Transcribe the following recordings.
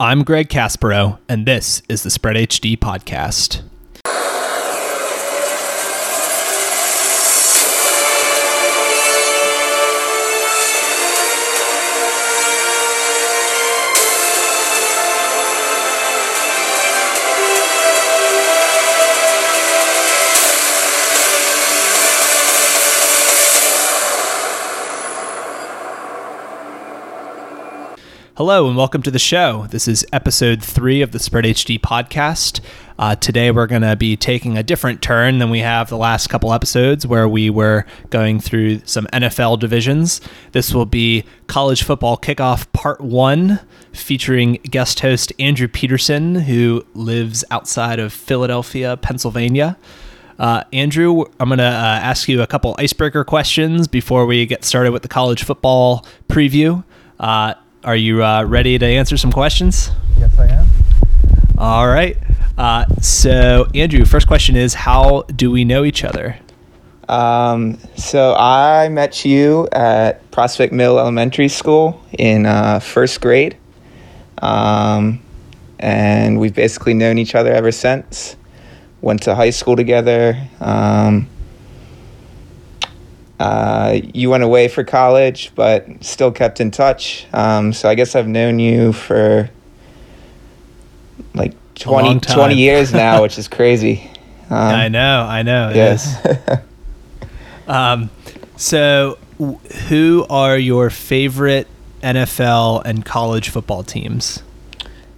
I'm Greg Caspero, and this is the Spread HD podcast. Hello and welcome to the show. This is episode three of the Spread HD podcast. Uh, today we're going to be taking a different turn than we have the last couple episodes where we were going through some NFL divisions. This will be college football kickoff part one, featuring guest host Andrew Peterson, who lives outside of Philadelphia, Pennsylvania. Uh, Andrew, I'm going to uh, ask you a couple icebreaker questions before we get started with the college football preview. Uh, are you uh, ready to answer some questions? Yes, I am. All right. Uh, so, Andrew, first question is How do we know each other? Um, so I met you at Prospect Mill Elementary School in uh, first grade. Um, and we've basically known each other ever since. Went to high school together. Um, uh, you went away for college, but still kept in touch. Um, so I guess I've known you for like 20, 20 years now, which is crazy. Um, I know, I know. Yes. um, so, who are your favorite NFL and college football teams?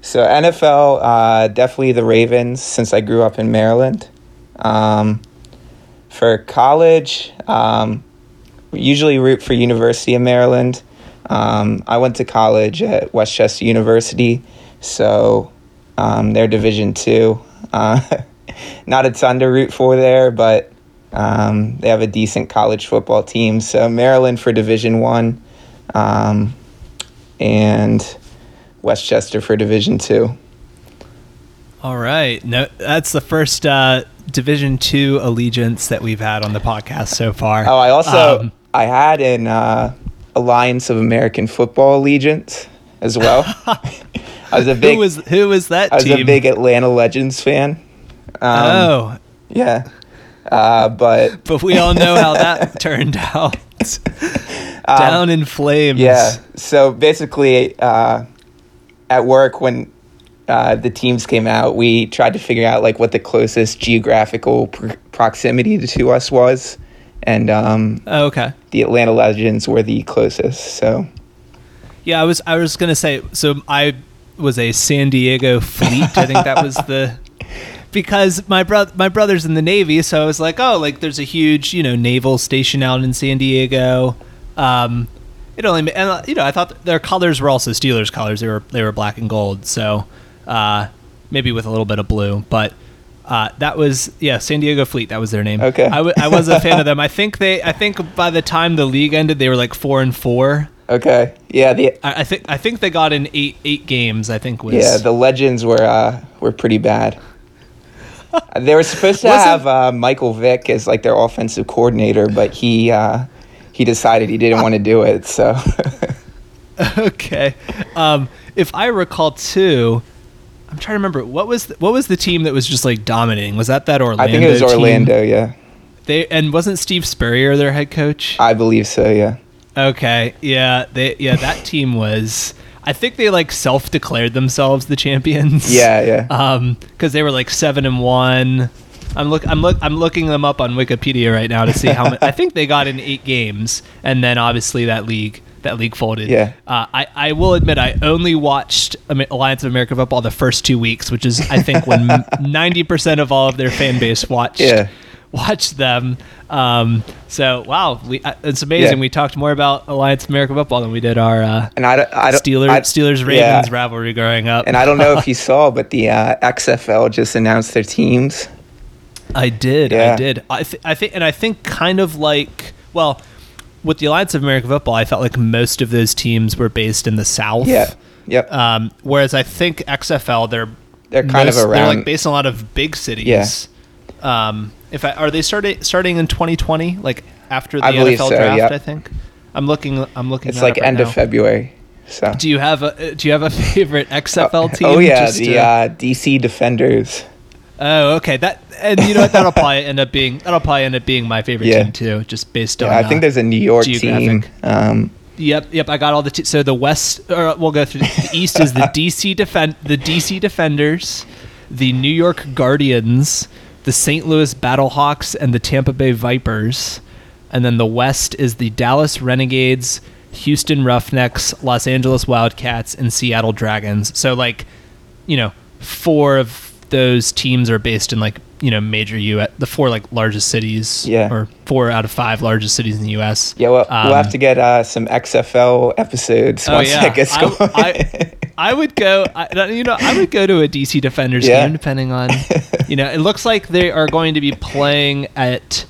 So NFL, uh, definitely the Ravens, since I grew up in Maryland. Um, for college, um, usually root for University of Maryland. Um, I went to college at West Chester University, so um, they're Division two. Uh, not a ton to root for there, but um, they have a decent college football team. So Maryland for Division one, um, and West Chester for Division two. All right, no, that's the first uh, Division two allegiance that we've had on the podcast so far. Oh, I also um, I had an uh, Alliance of American Football Allegiance as well. I was a big who was who was that? I was team? a big Atlanta Legends fan. Um, oh, yeah, uh, but but we all know how that turned out. Um, Down in flames. Yeah. So basically, uh, at work when uh, the teams came out, we tried to figure out like what the closest geographical pr- proximity to us was and um, oh, okay, the Atlanta Legends were the closest. So, yeah, I was I was gonna say so I was a San Diego Fleet. I think that was the because my brother my brother's in the Navy, so I was like, oh, like there's a huge you know naval station out in San Diego. Um, it only and uh, you know I thought their colors were also Steelers colors. They were they were black and gold, so uh, maybe with a little bit of blue, but uh, that was yeah, San Diego Fleet. That was their name. Okay. I, w- I was a fan of them. I think they. I think by the time the league ended, they were like four and four. Okay. Yeah. The I, I think I think they got in eight eight games. I think was. Yeah, the legends were uh, were pretty bad. they were supposed to have uh, Michael Vick as like their offensive coordinator, but he uh, he decided he didn't want to do it. So. okay. Um, if I recall, too I'm trying to remember what was the, what was the team that was just like dominating? Was that that Orlando? I think it was Orlando. Team? Yeah. They and wasn't Steve Spurrier their head coach? I believe so. Yeah. Okay. Yeah. They yeah that team was. I think they like self-declared themselves the champions. Yeah, yeah. Um, because they were like seven and one. I'm look I'm look I'm looking them up on Wikipedia right now to see how many. I think they got in eight games, and then obviously that league that league folded. Yeah. Uh, I, I will admit I only watched Alliance of American Football the first two weeks, which is I think when ninety percent of all of their fan base watched yeah. watched them. Um, so wow, we, uh, it's amazing. Yeah. We talked more about Alliance of American Football than we did our uh, and I, I Steelers I, Steelers Ravens yeah. rivalry growing up. And I don't know if you saw, but the uh, XFL just announced their teams. I did. I did. I, th- I think, and I think kind of like well with the Alliance of American Football, I felt like most of those teams were based in the South. Yeah. Yep. Um, whereas I think XFL, they're they're kind most, of around. They're like based in a lot of big cities. Yeah. Um, if I, are they starting starting in 2020, like after the NFL so, draft? Yep. I think. I'm looking. I'm looking. It's like end of February. So Do you have a Do you have a favorite XFL team? oh yeah, the to- uh, DC Defenders. Oh, okay. That and you know what? That'll probably end up being that'll probably end up being my favorite Yeah. team too, just based on. Yeah, I think uh, there's a New York team. geographic. Um, Yep, yep. I got all the t- so the west. Or we'll go through the east is the DC defend the DC Defenders, the New York Guardians, the St. Louis Battlehawks, and the Tampa Bay Vipers, and then the west is the Dallas Renegades, Houston Roughnecks, Los Angeles Wildcats, and Seattle Dragons. So like, you know, four of those teams are based in like you know major U. the four like largest cities. Yeah. Or four out of five largest cities in the U.S. yeah, well, Um, we'll have to get uh, some XFL episodes Oh once yeah, that gets going. I, I, I would go. I, you know, I would go to a DC Defenders Yeah. game, depending on. You know, it looks like they are going to be playing at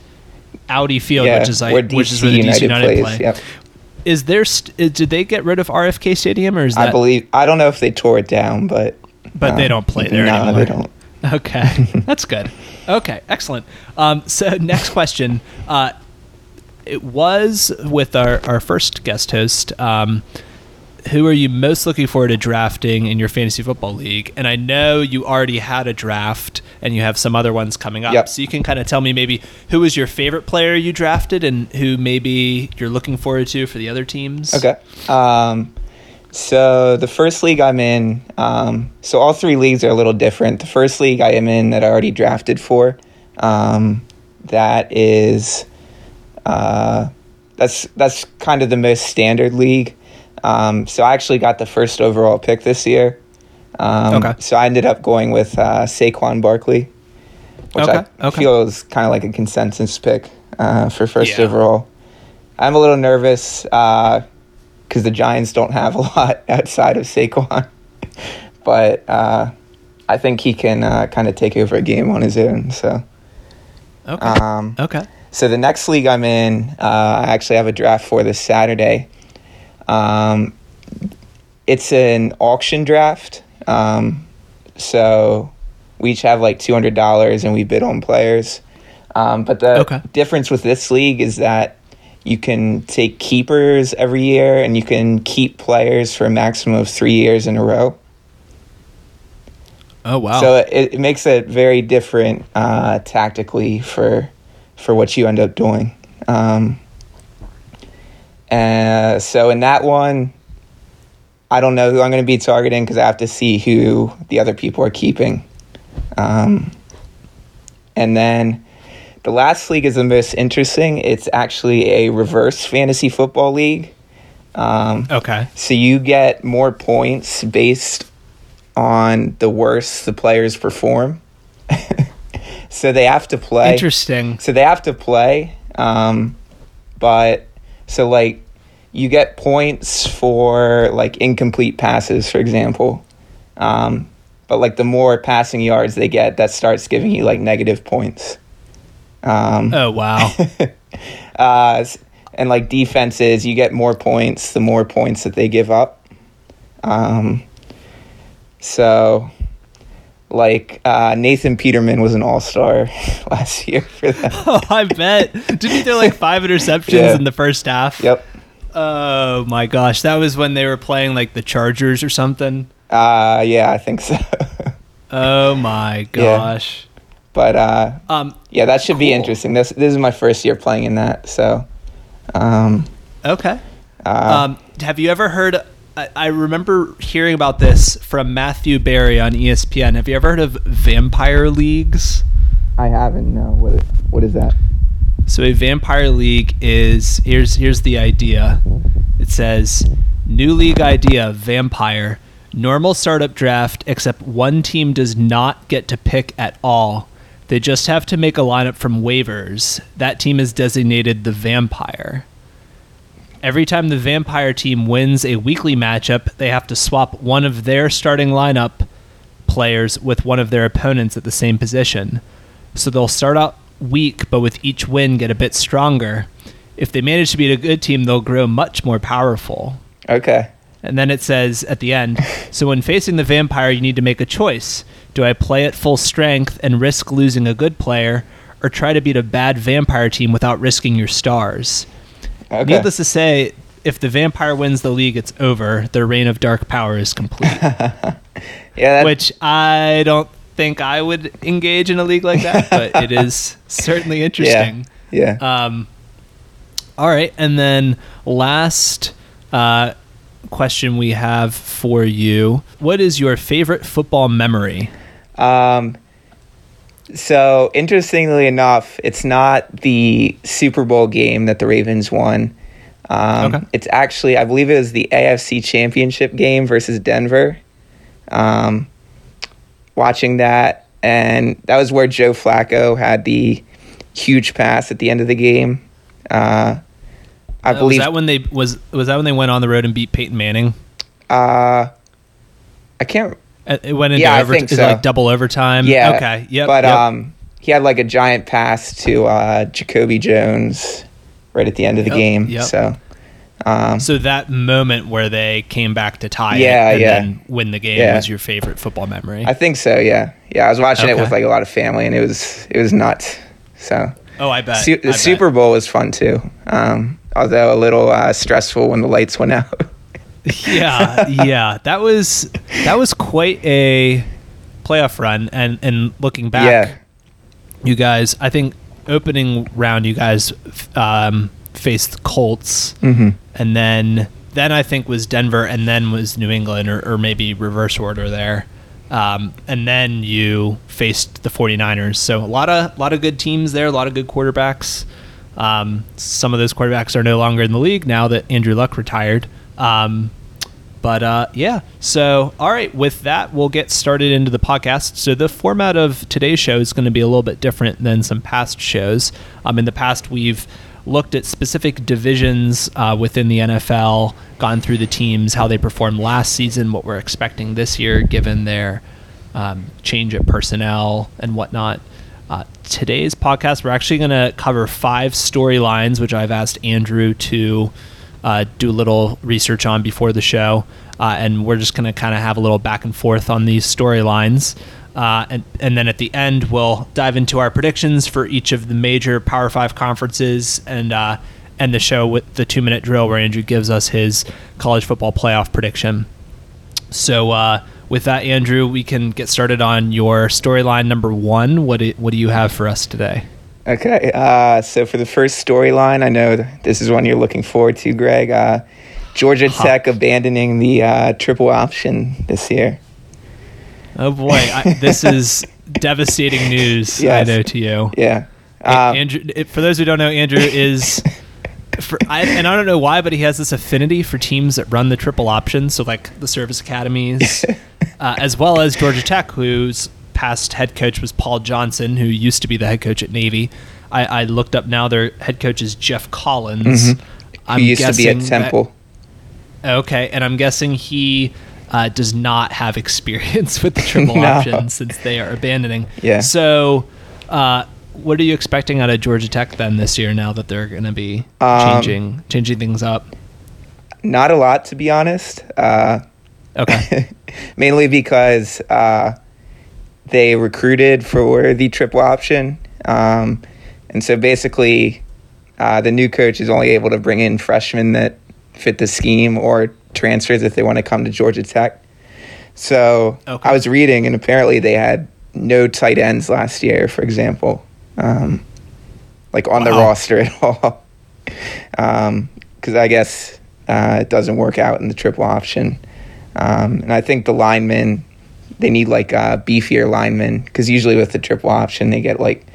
Audi Field, yeah, which is like which is where the United, DC United plays. play. Yep. Is there? St- did they get rid of RFK Stadium, or is that? I believe. I don't know if they tore it down, but But they um, don't play there no, anymore. they don't. Okay, that's good. Okay, excellent. Um, so next question. Uh, it was with our, our first guest host. Um, who are you most looking forward to drafting in your fantasy football league? And I know you already had a draft, and you have some other ones coming up. Yep. So you can kind of tell me maybe who was your favorite player you drafted, and who maybe you're looking forward to for the other teams. Okay. Um, so the first league I'm in, um, so all three leagues are a little different. The first league I am in that I already drafted for, um, that is, uh, that's that's kind of the most standard league. Um, so I actually got the first overall pick this year. Um, Okay. So I ended up going with uh, Saquon Barkley, which Okay, I okay. feel is kind of like a consensus pick uh, for first Yeah. overall. I'm a little nervous because the Giants don't have a lot outside of Saquon, but uh, I think he can uh, kind of take over a game on his own. So, Okay. um, okay. so the next league I'm in, uh, I actually have a draft for this Saturday. Um, it's an auction draft, um, so we each have like two hundred dollars, and we bid on players. Um, but the Okay. difference with this league is that you can take keepers every year, and you can keep players for a maximum of three years in a row. Oh wow. So it, it makes it very different uh, tactically for for what you end up doing. Um, uh, so in that one, I don't know who I'm going to be targeting because I have to see who the other people are keeping. Um, and then the last league is the most interesting. It's actually a reverse fantasy football league. Um, okay. so you get more points based on the worse the players perform. so they have to play. Interesting. So they have to play. Um, but so like you get points for like incomplete passes, for example. Um, but like the more passing yards they get, that starts giving you like negative points. Um, Oh wow. uh, and like defenses, you get more points the more points that they give up. Um, so, like uh, Nathan Peterman was an All Star last year for them. Oh, I bet. Didn't he throw like five interceptions Yeah. in the first half? Yep. Oh my gosh, that was when they were playing like the Chargers or something. Uh, yeah, I think so. Oh my gosh. But uh, Um. yeah, that should be interesting. This this is my first year playing in that, so. Um, Okay. uh, Um. Have you ever heard? I, I remember hearing about this from Matthew Berry on ESPN. Have you ever heard of vampire leagues? I haven't. No. What what is that? So a vampire league is here's here's the idea. It says new league idea vampire normal startup draft except one team does not get to pick at all. They just have to make a lineup from waivers. That team is designated the vampire. Every time the vampire team wins a weekly matchup, they have to swap one of their starting lineup players with one of their opponents at the same position. So they'll start out weak, but with each win get a bit stronger. If they manage to beat a good team, they'll grow much more powerful. Okay. And then it says at the end So when facing the vampire, you need to make a choice. Do I play at full strength and risk losing a good player, or try to beat a bad vampire team without risking your stars? Okay. Needless to say, if the vampire wins the league, it's over. Their reign of dark power is complete. yeah, that, which I don't think I would engage in a league like that, but it is certainly interesting. yeah. Um, all right, and then last uh, question we have for you: What is your favorite football memory? Um, so interestingly enough, it's not the Super Bowl game that the Ravens won. Um, Okay. It's actually, I believe it was the AFC Championship game versus Denver. Um, watching that, and that was where Joe Flacco had the huge pass at the end of the game. Uh, I Uh, believe was that when they was was that when they went on the road and beat Peyton Manning? uh, I can't It went into Yeah, so. like double overtime. Yeah. Okay. Yep. But yep. um, he had like a giant pass to uh, Jacoby Jones right at the end of the Yep, game. yep. So, um, So that moment where they came back to tie Yeah, it and yeah. then win the game Yeah. was your favorite football memory. I think so. Yeah, yeah. I was watching it with like a lot of family, and it was it was nuts. So oh, I bet. Su- the I bet. Super Bowl was fun too. Um, although a little uh, stressful when the lights went out. yeah, yeah. That was that was quite a playoff run and and looking back yeah, you guys, I think opening round you guys um, faced Colts, hmm and then then I think was Denver, and then was New England, or, or maybe reverse order there. Um, and then you faced the 49ers. So a lot of lot of good teams there, a lot of good quarterbacks. Um, some of those quarterbacks are no longer in the league now that Andrew Luck retired. Um, but uh, yeah, so all right, with that, we'll get started into the podcast. So the format of today's show is going to be a little bit different than some past shows. Um, in the past, we've looked at specific divisions uh, within the NFL, gone through the teams, how they performed last season, what we're expecting this year, given their um, change at personnel and whatnot. Uh, today's podcast, we're actually going to cover five storylines, which I've asked Andrew to uh, do a little research on before the show, uh, and we're just going to kind of have a little back and forth on these storylines. Uh, and, and then at the end, we'll dive into our predictions for each of the major Power Five conferences and uh, end the show with the two minute drill where Andrew gives us his college football playoff prediction. So, uh, with that, Andrew, we can get started on your storyline number one. What do, what do you have for us today? Okay. Uh, so for the first storyline, I know this is one you're looking forward to, Greg. Uh, Georgia. Tech abandoning the uh, triple option this year. Oh boy, I, this is devastating news. Yes. I know to you. Yeah. Um, Andrew, for those who don't know, Andrew is, for, I, and I don't know why, but he has this affinity for teams that run the triple option. So like the service academies, uh, as well as Georgia Tech, whose past head coach was Paul Johnson, who used to be the head coach at Navy. I, I looked up now; their head coach is Geoff Collins. who used to be at guessing that- Temple. Okay, and I'm guessing he uh, does not have experience with the triple No. option since they are abandoning. Yeah. So, uh, what are you expecting out of Georgia Tech then this year? Now that they're going to be Um, changing changing things up. Not a lot, to be honest. Uh, Okay. mainly because uh, they recruited for the triple option. Um, and so basically, uh, the new coach is only able to bring in freshmen that fit the scheme or transfers if they want to come to Georgia Tech. So Okay. I was reading, and apparently they had no tight ends last year, for example, um, like on the roster at all. Because I guess uh, it doesn't work out in the triple option. Um, and I think the linemen, they need like uh, beefier linemen because usually with the triple option, they get like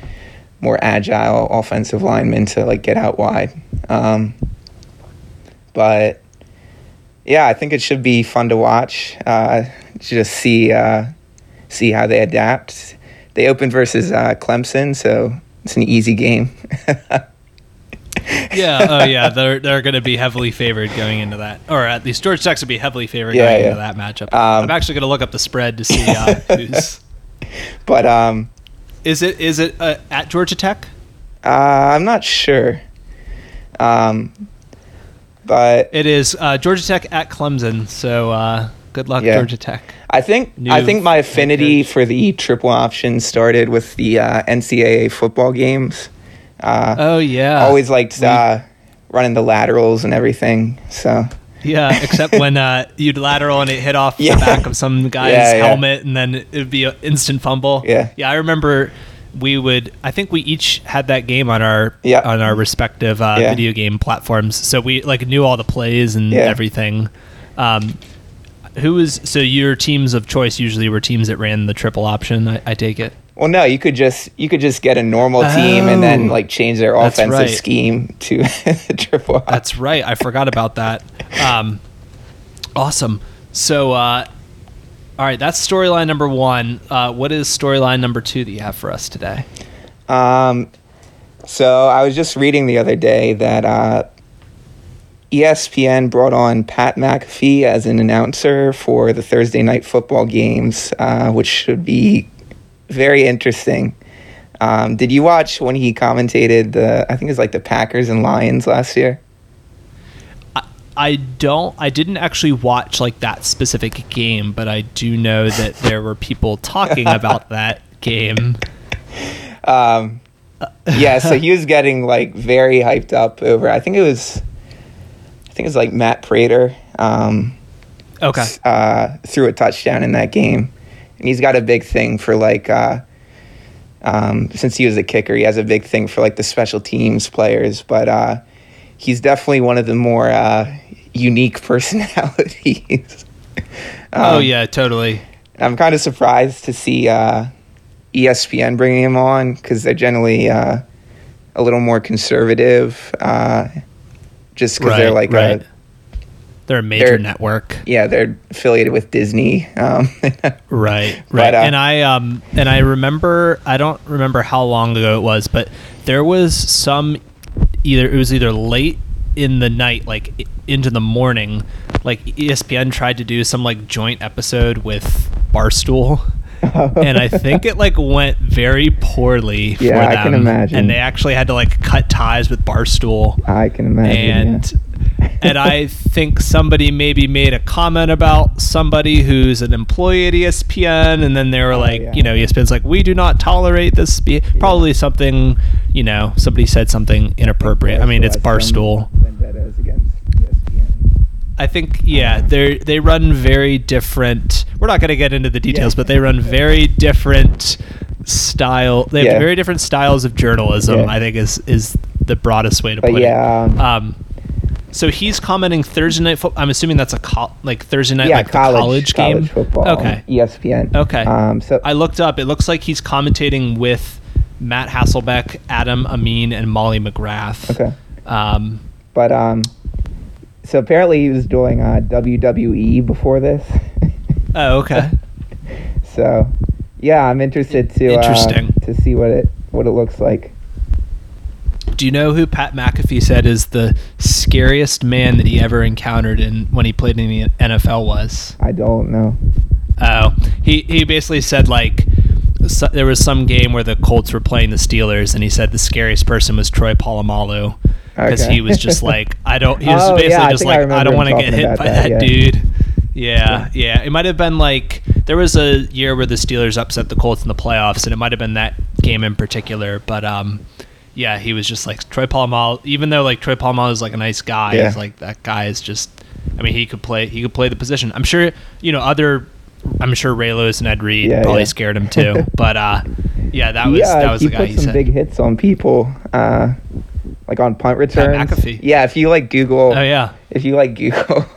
more agile offensive linemen to like get out wide. Um, but yeah, I think it should be fun to watch. Uh, just see uh, see how they adapt. They open versus uh, Clemson, so it's an easy game. yeah. Oh yeah. They're they're going to be heavily favored going into that, or at least Georgia Tech's will be heavily favored Yeah, going yeah. into that matchup. Um, I'm actually going to look up the spread to see uh, who's. but um, Is it is it uh, at Georgia Tech? uh, I'm not sure. Um, but It is uh, Georgia Tech at Clemson. So uh, good luck, Yeah. Georgia Tech. I think New I think my affinity for the triple option started with the uh, NCAA football games. Uh, Oh yeah. always liked uh, running the laterals and everything. So Yeah, except when uh, you'd lateral and it hit off Yeah. the back of some guy's Yeah, yeah. helmet, and then it would be an instant fumble. Yeah. yeah. I remember we would. I think we each had that game on our on our respective uh, video game platforms, so we like knew all the plays and everything. Um, who was so your teams of choice usually were teams that ran the triple option? I, I take it. Well, no, you could just you could just get a normal team and then Oh. like change their offensive right. scheme to the triple. That's right. I forgot about that. Um, awesome. So, uh, all right, that's storyline number one. Uh, what is storyline number two that you have for us today? Um, so I was just reading the other day that uh, ESPN brought on Pat McAfee as an announcer for the Thursday night football games, uh, which should be very interesting. Um, did you watch when he commentated the? I think it's like the Packers and Lions last year. I, I don't. I didn't actually watch like that specific game, but I do know that there were people talking about that game. Um, yeah, so he was getting like very hyped up over. I think it was, I think it was like Matt Prater. Um, Okay. uh, threw a touchdown in that game, and he's got a big thing for like. Uh, um, since he was a kicker, he has a big thing for like the special teams players, but uh, he's definitely one of the more uh, unique personalities. oh Um, yeah, totally. I'm kind of surprised to see uh, ESPN bringing him on because they're generally uh, a little more conservative, uh, just because they're like right. a They're a major they're- network. yeah they're affiliated with Disney. Um, Right, But, right. uh, and I um and I remember I don't remember how long ago it was, but there was some either it was either late in the night, like into the morning, like ESPN tried to do some like joint episode with Barstool. and I think it like went very poorly for Yeah, them. I can imagine. And they actually had to like cut ties with Barstool I can imagine. and yeah. And I think somebody maybe made a comment about somebody who's an employee at ESPN, and then they were like, Oh, yeah. you know, ESPN's like, we do not tolerate this. Be-. Probably something, you know, somebody said something inappropriate. I mean, it's Barstool. Vendettas against ESPN. I think yeah, they they run very different. We're not going to get into the details, Yeah. but they run very different style. They have Yeah. very different styles of journalism. Yeah. I think is is the broadest way to But put yeah, it. um, Um, so he's commenting Thursday night football. I'm assuming that's a col- like Thursday night, yeah, like college, the college game. college football. Okay. ESPN. Okay. Um, so I looked up. It looks like he's commentating with Matt Hasselbeck, Adam Amin, and Molly McGrath. okay, Um, but um, so apparently he was doing uh, WWE before this. oh, okay. so yeah, I'm interested to Interesting. uh, to see what it what it looks like. Do you know who Pat McAfee said is the scariest man that he ever encountered in when he played in the NFL was? I don't know. Oh, he he basically said like so, there was some game where the Colts were playing the Steelers, and he said the scariest person was Troy Polamalu because Okay. he was just like I don't. He was Oh, basically yeah, just I like I, remember don't want to get hit by that, that, yeah. dude. Yeah, yeah. It might have been like there was a year where the Steelers upset the Colts in the playoffs, and it might have been that game in particular. But um, yeah, he was just like Troy Polamalu. Even though like Troy Polamalu is like a nice guy, Yeah. like that guy is just. I mean, he could play. He could play the position. I'm sure. You know, other. I'm sure Ray Lewis and Ed Reed Yeah, probably yeah. scared him too. but uh, yeah, that was yeah, that was he the guy put he some said. big hits on people, uh, like on punt returns. McAfee. Yeah, if you like Google, oh yeah. if you like Google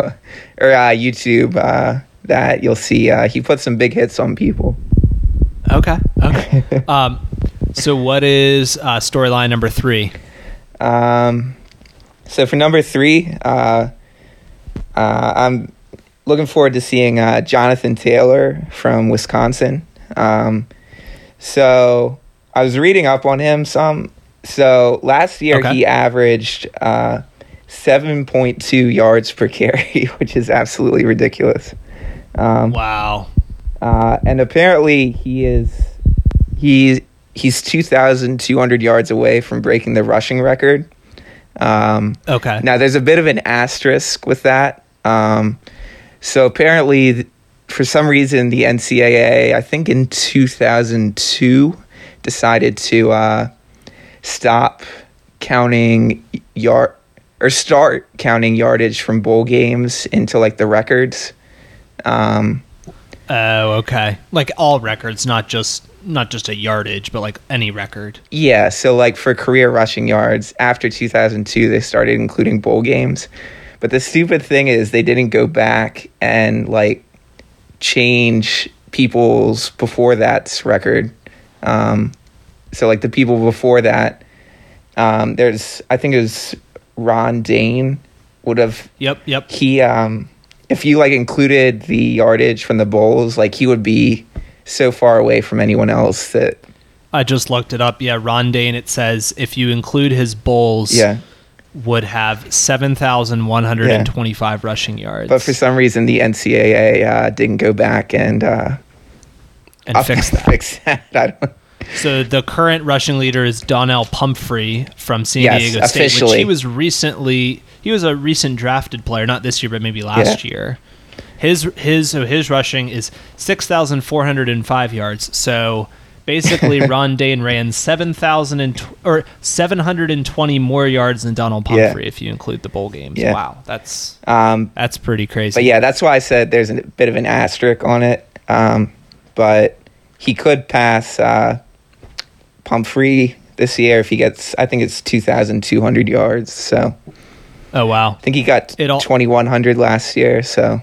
or uh, YouTube, uh, that you'll see uh, he put some big hits on people. Okay. Okay. um, so what is uh, storyline number three? Um, so for number three, uh, uh, I'm looking forward to seeing uh, Jonathan Taylor from Wisconsin. Um, so I was reading up on him some. So last year Okay. he averaged uh, 7.2 yards per carry, which is absolutely ridiculous. Um, Wow. uh, and apparently he is he's he's 2,200 yards away from breaking the rushing record. Um, Okay. now there's a bit of an asterisk with that. Um, so apparently, th- for some reason, the NCAA, I think in 2002, decided to uh, stop counting yard or start counting yardage from bowl games into like the records. Um, Oh, okay. Like all records, not just not just a yardage, but like any record. yeah, so like for career rushing yards after 2002, they started including bowl games. But the stupid thing is they didn't go back and like change people's before that's record. Um, so like the people before that, um, there's I think it was Ron Dayne would have Yep, yep. he um if you like included the yardage from the bowls, like he would be so far away from anyone else that I just looked it up. Yeah, Ron Dayne. It says if you include his bowls, yeah. would have seven thousand one hundred and twenty-five rushing yards. But for some reason, the NCAA uh, didn't go back and uh, and fix that. fix that. I don't, So the current rushing leader is Donnell Pumphrey from San Yes, Diego State, which officially. he was recently he was a recent drafted player, not this year, but maybe last Yeah. year. His his so his rushing is six thousand four hundred and five yards. So basically, Ron Dayne ran seven thousand and tw- or seven hundred and twenty more yards than Donald Yeah. Pumphrey if you include the bowl games. Yeah. Wow, that's um, that's pretty crazy. but yeah, that's why I said there's a bit of an asterisk on it. Um, but he could pass uh, Pumphrey this year if he gets. I think it's 2,200 yards. So oh wow. I think he got It all- 2,100 last year. So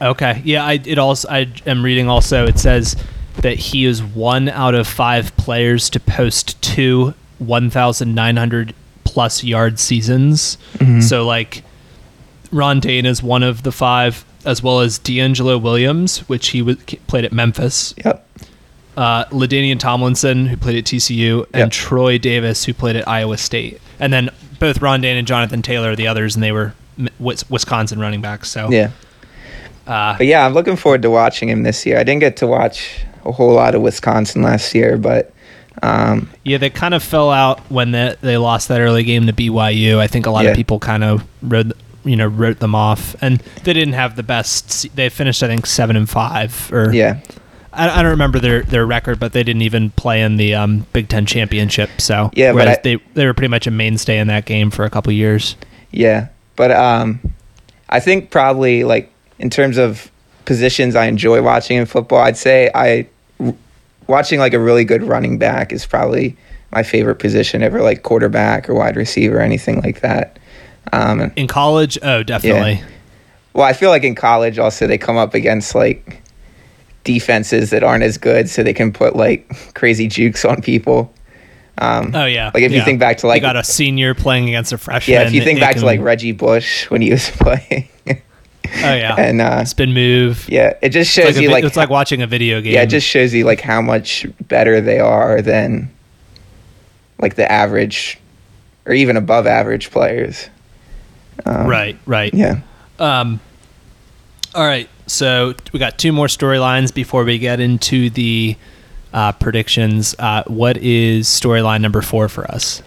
Okay. Yeah, I it also I am reading also it says that he is one out of five players to post two 1900 plus yard seasons. Mm-hmm. So like Ron Dayne is one of the five as well as DeAngelo Williams, which he was, played at Memphis. yep. Uh, LaDainian Tomlinson, who played at TCU, and Yep. Troy Davis, who played at Iowa State. And then both Ron Dayne and Jonathan Taylor are the others, and they were Wisconsin running backs. So Yeah. uh, But yeah, I'm looking forward to watching him this year. I didn't get to watch a whole lot of Wisconsin last year, but um, Yeah, they kind of fell out when they, they lost that early game to BYU. I think a lot Yeah. of people kind of wrote, you know, wrote them off, and they didn't have the best. They finished, I think, seven and five, or yeah, I, I don't remember their, their record, but they didn't even play in the um, Big Ten championship. So Yeah, but I- they they were pretty much a mainstay in that game for a couple years. yeah. But um, I think probably like in terms of positions I enjoy watching in football, I'd say I watching like a really good running back is probably my favorite position ever, like quarterback or wide receiver, or anything like that. Um, In college, oh, definitely. Well, I feel like in college also they come up against like defenses that aren't as good, so they can put like crazy jukes on people. Um, Oh yeah. Like if you think back to you like got a senior playing against a freshman. yeah, if you think back to like Reggie Bush when he was playing, oh yeah, and uh, spin move. yeah, it just It's shows like, you vi- like it's like watching a video game. yeah, it just shows you like how much better they are than like the average or even above average players. Um, right, right. Yeah. Um, all right, so we got two more storylines before we get into the uh, predictions. Uh, what is storyline number four for us?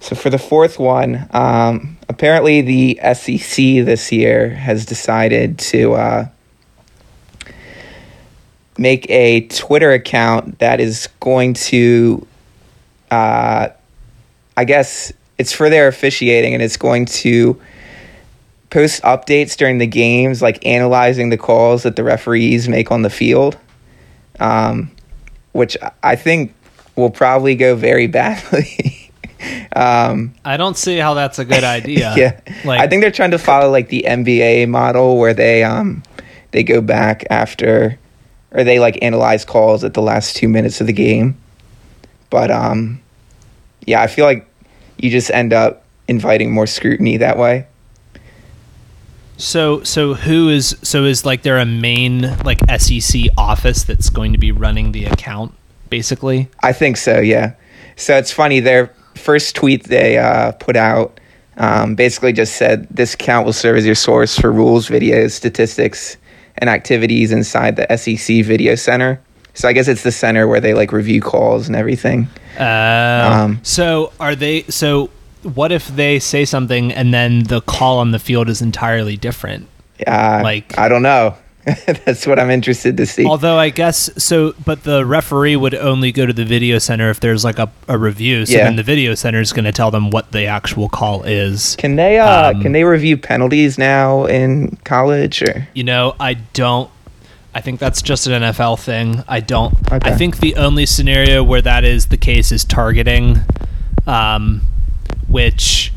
So for the fourth one, um, apparently the SEC this year has decided to uh, make a Twitter account that is going to, uh, I guess it's for their officiating, and it's going to post updates during the games, like analyzing the calls that the referees make on the field, um, which I think will probably go very badly. um, I don't see how that's a good idea. yeah, like I think they're trying to follow like the NBA model where they um they go back after or they like analyze calls at the last two minutes of the game. But um, yeah, I feel like you just end up inviting more scrutiny that way. So. So who is so is like there a main like SEC office that's going to be running the account basically? I think so, yeah. So it's funny, their first tweet they uh, put out um, basically just said this account will serve as your source for rules, videos, statistics, and activities inside the SEC Video Center. So I guess it's the center where they like review calls and everything. Uh, Um, so are they? So what if they say something and then the call on the field is entirely different? Uh, Like- I don't know. That's what I'm interested to see. Although I guess so, but the referee would only go to the video center if there's like a, a review. So Yeah. then the video center is going to tell them what the actual call is. Can they uh Um, can they review penalties now in college or You know, I don't. I think that's just an NFL thing. I don't. Okay. I think the only scenario where that is the case is targeting, um, which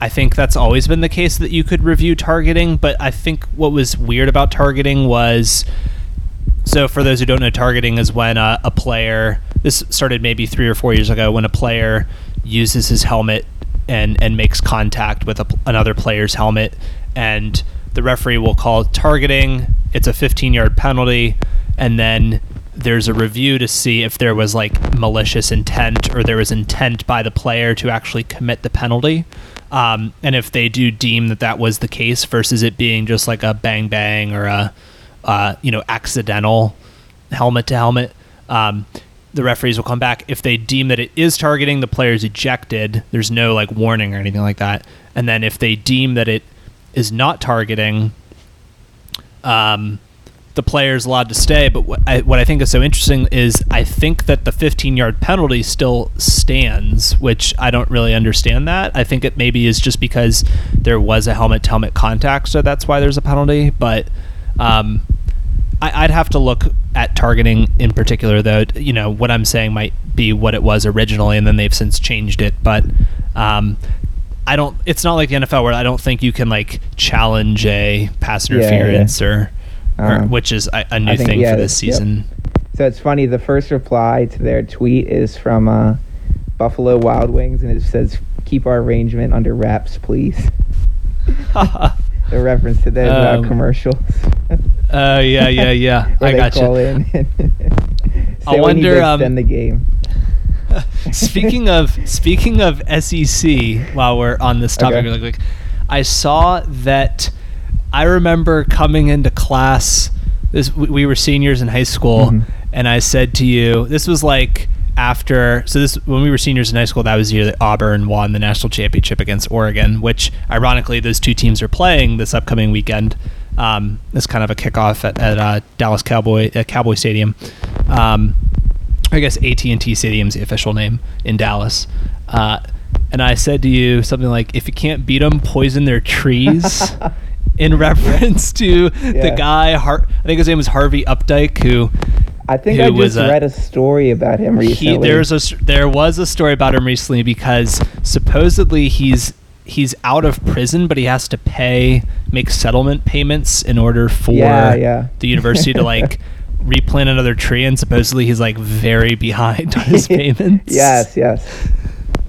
I think that's always been the case that you could review targeting. But I think what was weird about targeting was so for those who don't know, targeting is when a, a player. This started maybe three or four years ago when a player uses his helmet and and makes contact with a, another player's helmet, and the referee will call targeting. It's a 15 yard penalty, and then there's a review to see if there was like malicious intent or there was intent by the player to actually commit the penalty. Um, and if they do deem that that was the case versus it being just like a bang bang or a uh, you know accidental helmet to helmet um, the referees will come back. If they deem that it is targeting the player is ejected. There's no like warning or anything like that. And then if they deem that it is not targeting um, the player is allowed to stay but what I, what I think is so interesting is I think that the 15 yard penalty still stands which I don't really understand that I think it maybe is just because there was a helmet to helmet contact so that's why there's a penalty but um, I, I'd have to look at targeting in particular, though. You know, what I'm saying might be what it was originally, and then they've since changed it. But um, I don't. It's not like the NFL where I don't think you can like challenge a pass Yeah, interference or, or Um, which is a, a new think, thing yeah, for this yep. season. So it's funny. The first reply to their tweet is from uh, Buffalo Wild Wings, and it says, "Keep our arrangement under wraps, please." A reference to their uh, Um, commercials. Uh, yeah, yeah, yeah. I got call you. I we wonder, to um, extend the game. speaking of speaking of SEC, while we're on this topic, Okay. really quick, I saw that I remember coming into class. This we, we were seniors in high school, Mhm. and I said to you, this was like after. So this when we were seniors in high school, that was the year that Auburn won the national championship against Oregon, which ironically those two teams are playing this upcoming weekend. Um, it's kind of a kickoff at, at uh, Dallas Cowboy at Cowboy Stadium. Um, I guess AT and T Stadium's the official name in Dallas. Uh, and I said to you something like, "If you can't beat them, poison their trees." in reference to the guy, Har- I think his name was Harvey Updike, who I think I was just a- read a story about him he, recently. there's a there was a story about him recently because supposedly he's he's out of prison, but he has to pay make settlement payments in order for Yeah, yeah. the university to like replant another tree, and supposedly he's like very behind on his payments. yes, yes.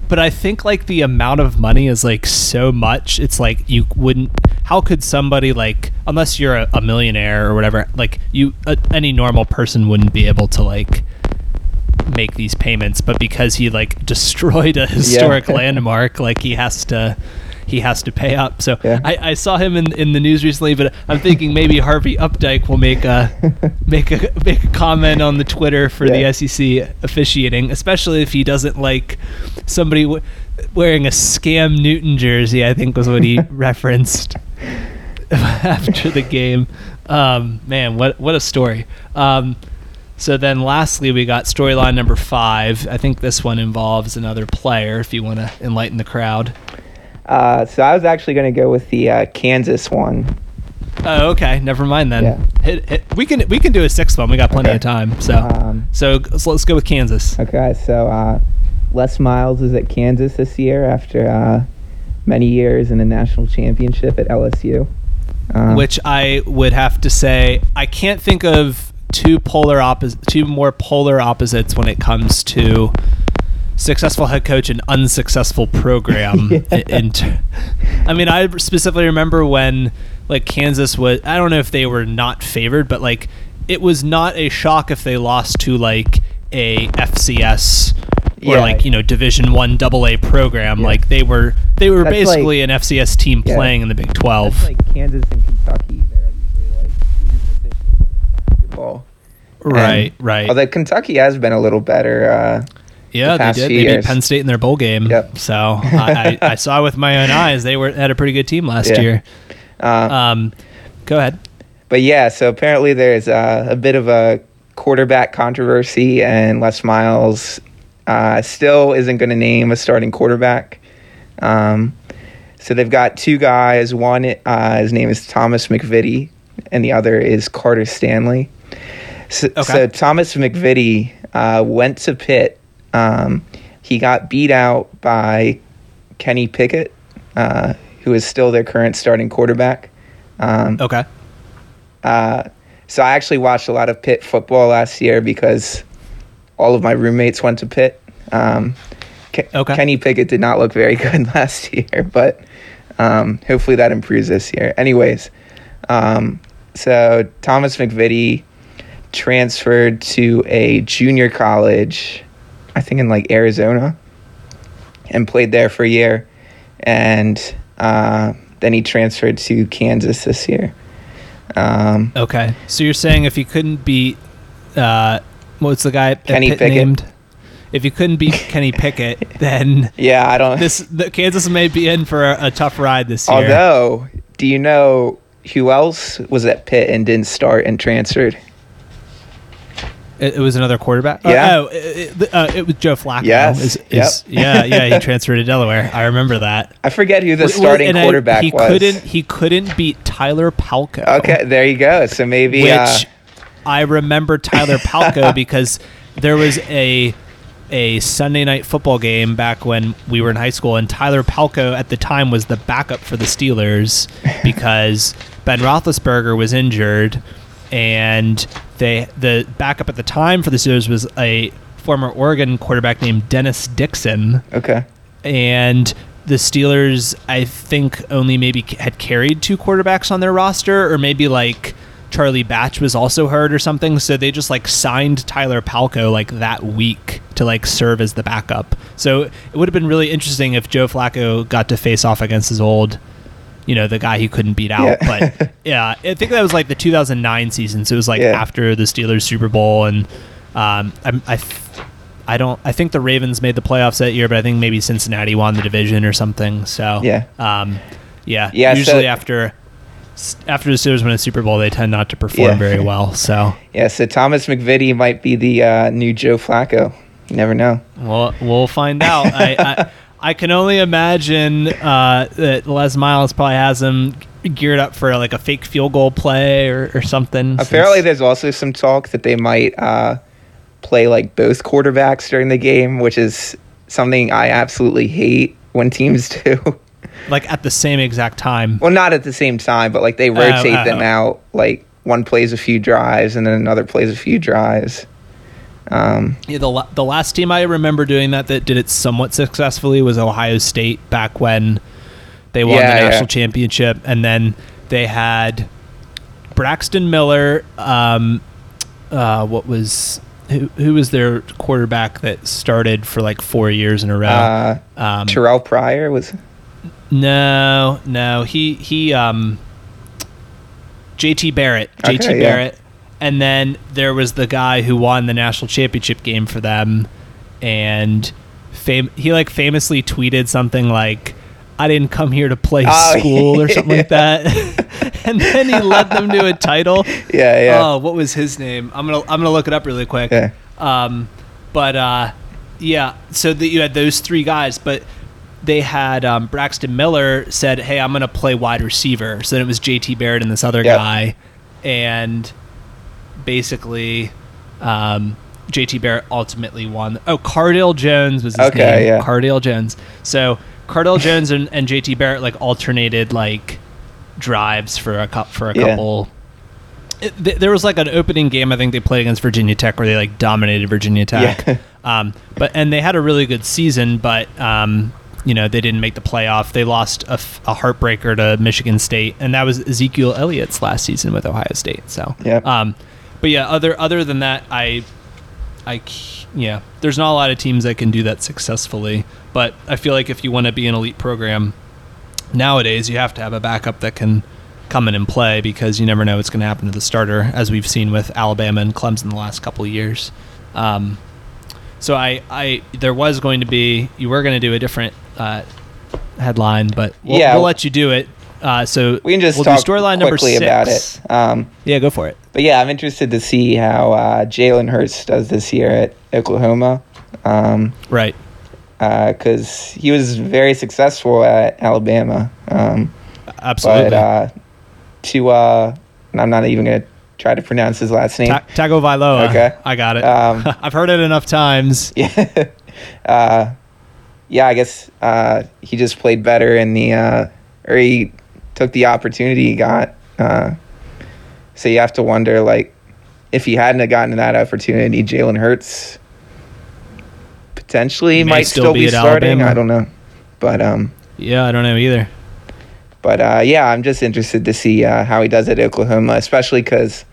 But I think like the amount of money is like so much. It's like you wouldn't. How could somebody like unless you're a, a millionaire or whatever, like you uh, any normal person wouldn't be able to like make these payments. But because he like destroyed a historic landmark, like he has to. He has to pay up. So Yeah. I, I saw him in, in the news recently, but I'm thinking maybe Harvey Updike will make a make a make a comment on the Twitter for Yeah. the SEC officiating, especially if he doesn't like somebody w- wearing a scam Newton jersey. I think was what he referenced after the game. Um, man, what what a story. Um, so then, lastly, we got storyline number five. I think this one involves another player. If you want to enlighten the crowd. Uh, so I was actually going to go with the uh, Kansas one. Oh, okay. Never mind then. Yeah. Hit, hit. We can we can do a sixth one. We got plenty Okay. of time. So Um, so, so let's go with Kansas. Okay, so uh, Les Miles is at Kansas this year after uh, many years in a national championship at LSU. Um, which I would have to say I can't think of two polar oppos- two more polar opposites when it comes to successful head coach and unsuccessful program. Yeah. in, in t- I mean, I specifically remember when like Kansas was. I don't know if they were not favored, but like it was not a shock if they lost to like a FCS or Yeah. like you know Division One Double A program. Yeah. Like they were they were That's basically an FCS team Yeah. playing in the Big Twelve. That's like Kansas and Kentucky. They're usually like even positions in basketball. Right, And right. Although Kentucky has been a little better. Uh, yeah, they past did. They beat. Penn State in their bowl game. Yep. So I, I, I saw with my own eyes they were had a pretty good team last Yeah. year. uh, Um, go ahead. but yeah, so apparently there's uh, a bit of a quarterback controversy, and Les Miles uh, still isn't going to name a starting quarterback. Um, so they've got two guys. One, uh, his name is Thomas MacVittie, and the other is Carter Stanley. So, Okay. so Thomas MacVittie uh, went to Pitt. Um, he got beat out by Kenny Pickett, uh, who is still their current starting quarterback. Um, Okay. uh, so I actually watched a lot of Pitt football last year because all of my roommates went to Pitt. Um, Ke- Okay. Kenny Pickett did not look very good last year, but um, hopefully that improves this year. Anyways, um, so Thomas MacVittie transferred to a junior college, I think in like Arizona, and played there for a year, and uh, then he transferred to Kansas this year. Um, Okay. So you're saying if you couldn't beat, uh, what's the guy Kenny Pitt Pickett. named? If you couldn't beat Kenny Pickett, then yeah, I don't. this the, Kansas may be in for a, a tough ride this year. Although, do you know who else was at Pitt and didn't start and transferred? It, it was another quarterback. Yeah. Oh, it, it, uh, it was Joe Flacco. Yes. Is- Yep. yeah, yeah. He transferred to Delaware. I remember that. I forget who the Well, starting and I- quarterback he was. couldn't. He couldn't beat Tyler Palko. Okay, there you go. So maybe. which uh, I remember Tyler Palko because there was a a Sunday night football game back when we were in high school, and Tyler Palko at the time was the backup for the Steelers because Ben Roethlisberger was injured, and they the backup at the time for the Steelers was a former Oregon quarterback named Dennis Dixon okay. and the Steelers, I think, only maybe had carried two quarterbacks on their roster, or maybe like Charlie Batch was also hurt or something. So they just like signed Tyler Palko like that week to like serve as the backup. So it would have been really interesting if Joe Flacco got to face off against his old, you know, the guy he couldn't beat out. Yeah. But yeah, I think that was like the 2009 season. So it was like Yeah. after the Steelers Super Bowl, and um, I, I, I don't. I think the Ravens made the playoffs that year, but I think maybe Cincinnati won the division or something. So Yeah. um, yeah, Yeah, so- Usually after after the Steelers win a Super Bowl, they tend not to perform Yeah. very well. So Yeah, so Thomas MacVittie might be the uh, new Joe Flacco. You never know. we'll we'll find out. I, I I can only imagine uh, that Les Miles probably has him geared up for like a fake field goal play or, or something. Apparently, since- there's also some talk that they might uh, play like both quarterbacks during the game, which is something I absolutely hate when teams do. like at the same exact time. well, not at the same time, but like they rotate oh, them oh. out. Like one plays a few drives and then another plays a few drives. Um, Yeah, the la- the last team I remember doing that that did it somewhat successfully was Ohio State back when they won Yeah, the yeah. national championship, and then they had Braxton Miller. Um, uh, what was who, who was their quarterback that started for like four years in a row? uh, um, Terrell Pryor was. no, no, he he um, JT Barrett, JT Okay, yeah. Barrett, and then there was the guy who won the national championship game for them, and fam- he like famously tweeted something like. I didn't come here to play Oh, school or something like that, and then he led them to a title. Yeah, yeah. Oh, what was his name? I'm gonna I'm gonna look it up really quick. Yeah. Um, but uh, yeah, so that you had those three guys, but they had um, Braxton Miller said, "Hey, I'm gonna play wide receiver." So then it was J.T. Barrett and this other Yep. guy, and basically, um, J.T. Barrett ultimately won. Oh, Cardale Jones was his Okay, name. yeah. Cardale Jones. So Cardale Jones and, and J.T. Barrett like alternated like drives for a cup for a Yeah. couple it, th- there was like an opening game I think they played against Virginia Tech where they like dominated Virginia Tech. Yeah. um, but and they had a really good season, but um, you know they didn't make the playoff. They lost a, f- a heartbreaker to Michigan State, and that was Ezekiel Elliott's last season with Ohio State. So, Yep. um, but yeah, other other than that, I, I yeah, there's not a lot of teams that can do that successfully. But I feel like if you want to be an elite program, nowadays you have to have a backup that can come in and play because you never know what's going to happen to the starter, as we've seen with Alabama and Clemson the last couple of years. Um, so I, I, there was going to be, you were going to do a different uh, headline, but we'll, Yeah. we'll let you do it. Uh, so we can just we'll talk storyline number quickly six. about it. Um, Yeah, go for it. but yeah, I'm interested to see how uh, Jalen Hurts does this year at Oklahoma. Um, Right. because he was very successful at Alabama. Um, Absolutely. but uh, to uh, I'm not even gonna try to pronounce his last name. Ta- Tagovailoa. Okay. I got it. Um, I've heard it enough times. yeah, uh, yeah. I guess uh, he just played better in the uh, or he took the opportunity he got. Uh, so you have to wonder, like, if he hadn't have gotten that opportunity, Jalen Hurts potentially might still be be, starting. Alabama. I don't know, but um, Yeah, I don't know either. But uh, yeah, I'm just interested to see uh, how he does at Oklahoma, especially because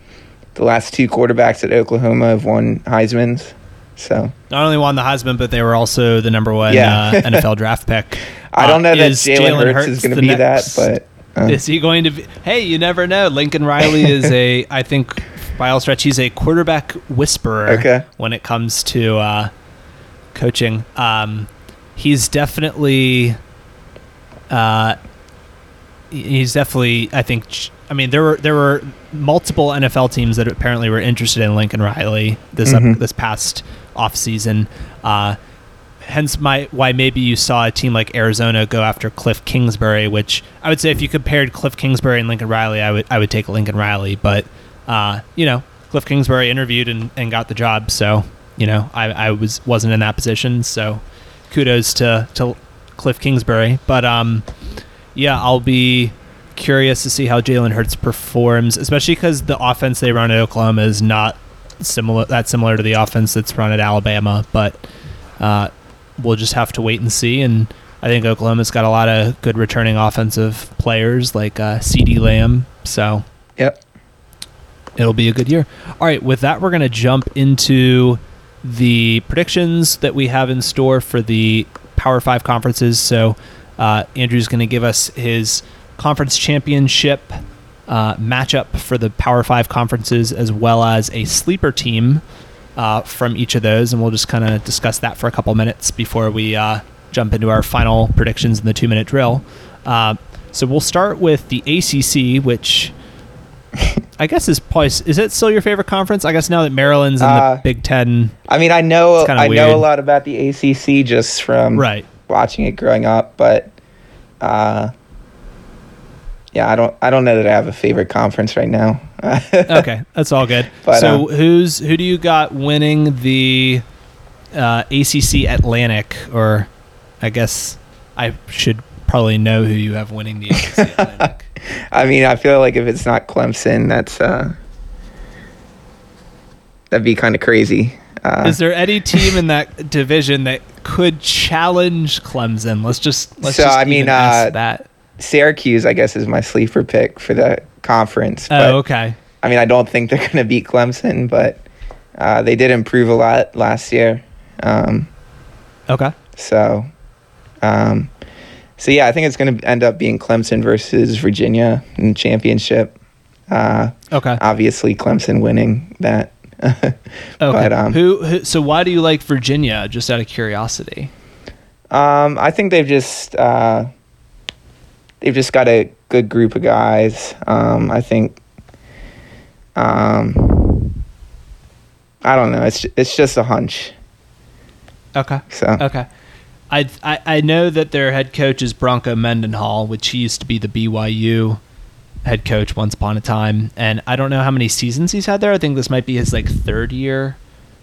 the last two quarterbacks at Oklahoma have won Heisman's. So Not only won the Heisman, but they were also the number one Yeah. uh, NFL draft pick. I don't Uh, know that Jalen Hurts, is going to be next- that, but uh, Is he going to be? Hey, you never know. Lincoln Riley is a, I think, by all stretch, he's a quarterback whisperer Okay. when it comes to uh, coaching. Um, he's definitely, uh, he's definitely. I think. I mean, there were there were multiple NFL teams that apparently were interested in Lincoln Riley this up, Mhm. this past off season. Uh, hence my why maybe you saw a team like Arizona go after Cliff Kingsbury, which I would say if you compared Cliff Kingsbury and Lincoln Riley, I would I would take Lincoln Riley, but uh, you know Cliff Kingsbury interviewed and, and got the job, so you know I, I was wasn't in that position, so kudos to to Cliff Kingsbury, but um yeah I'll be curious to see how Jalen Hurts performs, especially because the offense they run at Oklahoma is not similar that similar to the offense that's run at Alabama, but uh, we'll just have to wait and see. And I think Oklahoma's got a lot of good returning offensive players like uh, CeeDee Lamb, so yep. it'll be a good year. All right, with that, we're going to jump into the predictions that we have in store for the Power Five conferences. So uh, Andrew's going to give us his conference championship uh, matchup for the Power Five conferences, as well as a sleeper team uh, from each of those, and we'll just kind of discuss that for a couple minutes before we uh, jump into our final predictions in the two-minute drill. Uh, so we'll start with the ACC, which I guess is probably is it still your favorite conference? I guess now that Maryland's in Uh, the Big Ten, I mean, I know I know a lot about the ACC just from right? watching it growing up, but uh, yeah, I don't I don't know that I have a favorite conference right now. okay, that's all good. But, so uh, who's who do you got winning the uh, ACC Atlantic? Or I guess I should probably know who you have winning the ACC Atlantic. I mean, I feel like if it's not Clemson, that's uh, that'd be kind of crazy. Uh, Is there any team in that division that could challenge Clemson? Let's just let's So, just I mean, uh, that. Syracuse, I guess, is my sleeper pick for the conference. But, Oh, okay. I mean, I don't think they're going to beat Clemson, but uh, they did improve a lot last year. Um, Okay. so, um, so yeah, I think it's going to end up being Clemson versus Virginia in the championship. Uh, Okay. obviously, Clemson winning that. Okay. But, um, who, who? So why do you like Virginia? Just out of curiosity. Um, I think they've just uh, they've just got a good group of guys. Um, I think. Um, I don't know. It's it's just a hunch. Okay. So Okay. I, I I know that their head coach is Bronco Mendenhall, which he used to be the BYU head coach once upon a time, and I don't know how many seasons he's had there. I think this might be his like third year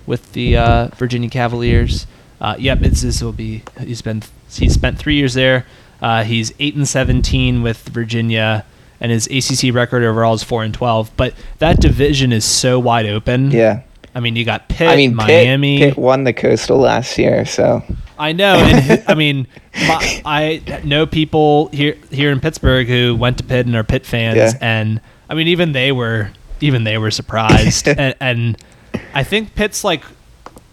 with the uh, Virginia Cavaliers. Uh, yep, it's this will be. He's been he's spent three years there. Uh, he's eight and seventeen with Virginia, and his ACC record overall is four and twelve. But that division is so wide open. yeah, I mean, you got Pitt, I mean, Miami. Pitt, Pitt won the Coastal last year, so I know, and I mean, my, I know people here here in Pittsburgh who went to Pitt and are Pitt fans, Yeah. and I mean, even they were even they were surprised, and, and I think Pitt's like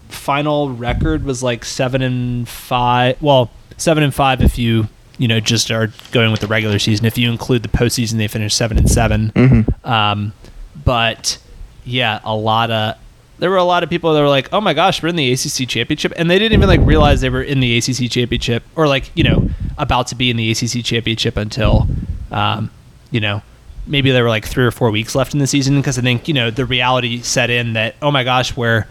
final record was like seven and five. Well, seven and five if you you know just are going with the regular season. If you include the postseason, they finished seven and 7 mhm. um, but yeah, a lot of there were a lot of people that were like, "Oh my gosh, we're in the ACC championship," and they didn't even like realize they were in the ACC championship or like you know about to be in the ACC championship until um, you know, maybe there were like three or four weeks left in the season because I think you know the reality set in that oh my gosh we're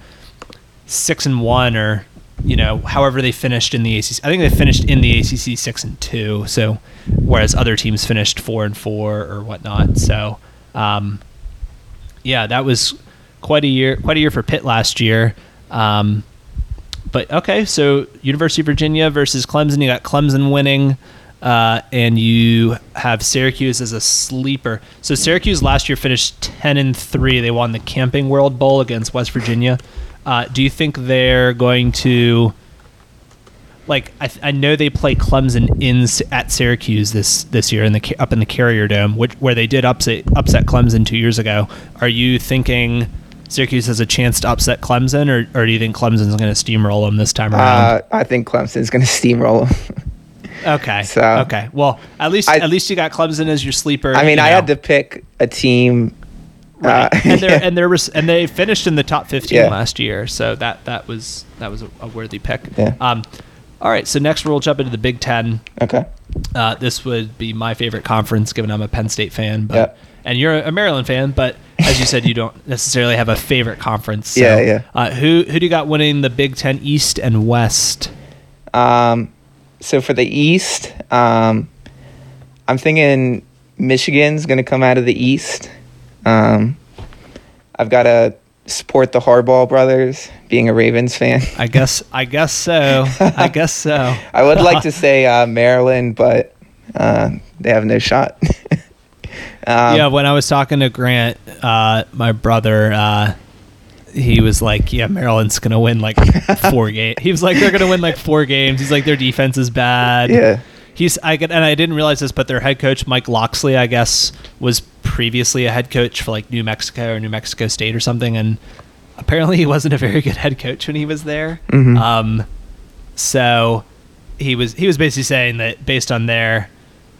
six and one or you know however they finished in the ACC. I think they finished in the ACC six and two. So whereas other teams finished four and four or whatnot. So um, yeah, that was quite a year quite a year for Pitt last year. Um, but okay, so University of Virginia versus Clemson. You got Clemson winning. Uh, and you have Syracuse as a sleeper. So Syracuse last year finished ten and three. They won the Camping World Bowl against West Virginia. Uh, do you think they're going to? Like I, I know they play Clemson in at Syracuse this this year in the up in the Carrier Dome, which where they did upset upset Clemson two years ago. Are you thinking Syracuse has a chance to upset Clemson, or, or do you think Clemson's going to steamroll them this time around? Uh, I think Clemson's going to steamroll them. Okay. So okay. Well, at least I- at least you got Clemson as your sleeper. I mean, you I had to pick a team. Right. uh, and they and there was and they finished in the top 15 Yeah. last year, so that that was that was a, a worthy pick. Yeah. Um, all right, so next we'll jump into the Big Ten. okay. Uh, this would be my favorite conference, given I'm a Penn State fan, but Yeah. and you're a Maryland fan, but as you said, you don't necessarily have a favorite conference. So, Yeah, yeah. Uh, who who do you got winning the Big Ten East and West? Um, so for the East, um, I'm thinking Michigan's going to come out of the East. Um, I've got to support the Harbaugh brothers, being a Ravens fan. I guess I guess so. I guess so. I would like to say uh, Maryland, but uh, they have no shot. um, yeah, when I was talking to Grant, uh, my brother, uh, he was like, "Yeah, Maryland's gonna win like four games." He was like, "They're gonna win like four games." He's like, "Their defense is bad." Yeah. He's I get and I didn't realize this, but their head coach Mike Locksley, I guess, was previously a head coach for like New Mexico or New Mexico State or something, and apparently he wasn't a very good head coach when he was there. Mhm. Um, so he was he was basically saying that based on their,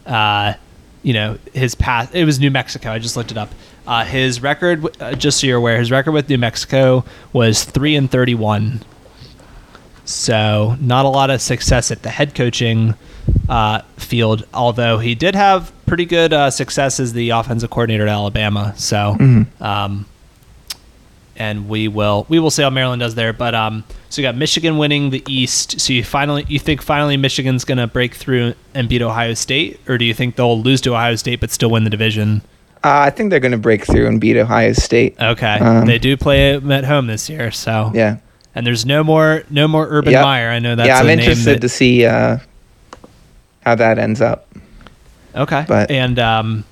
uh, you know, his past. It was New Mexico. I just looked it up. Uh, his record, uh, just so you're aware, his record with New Mexico was three and thirty-one. So not a lot of success at the head coaching uh, field. Although he did have pretty good uh, success as the offensive coordinator at Alabama. So, Mhm. um, and we will we will see how Maryland does there. But um, so you got Michigan winning the East. So you finally you think finally Michigan's going to break through and beat Ohio State, or do you think they'll lose to Ohio State but still win the division? Uh, I think they're going to break through and beat Ohio State. Okay, Um, they do play at home this year. So Yeah. and there's no more no more Urban Yep. Meyer. I know that's yeah, I'm interested that- to see uh, how that ends up. Okay. But- and um,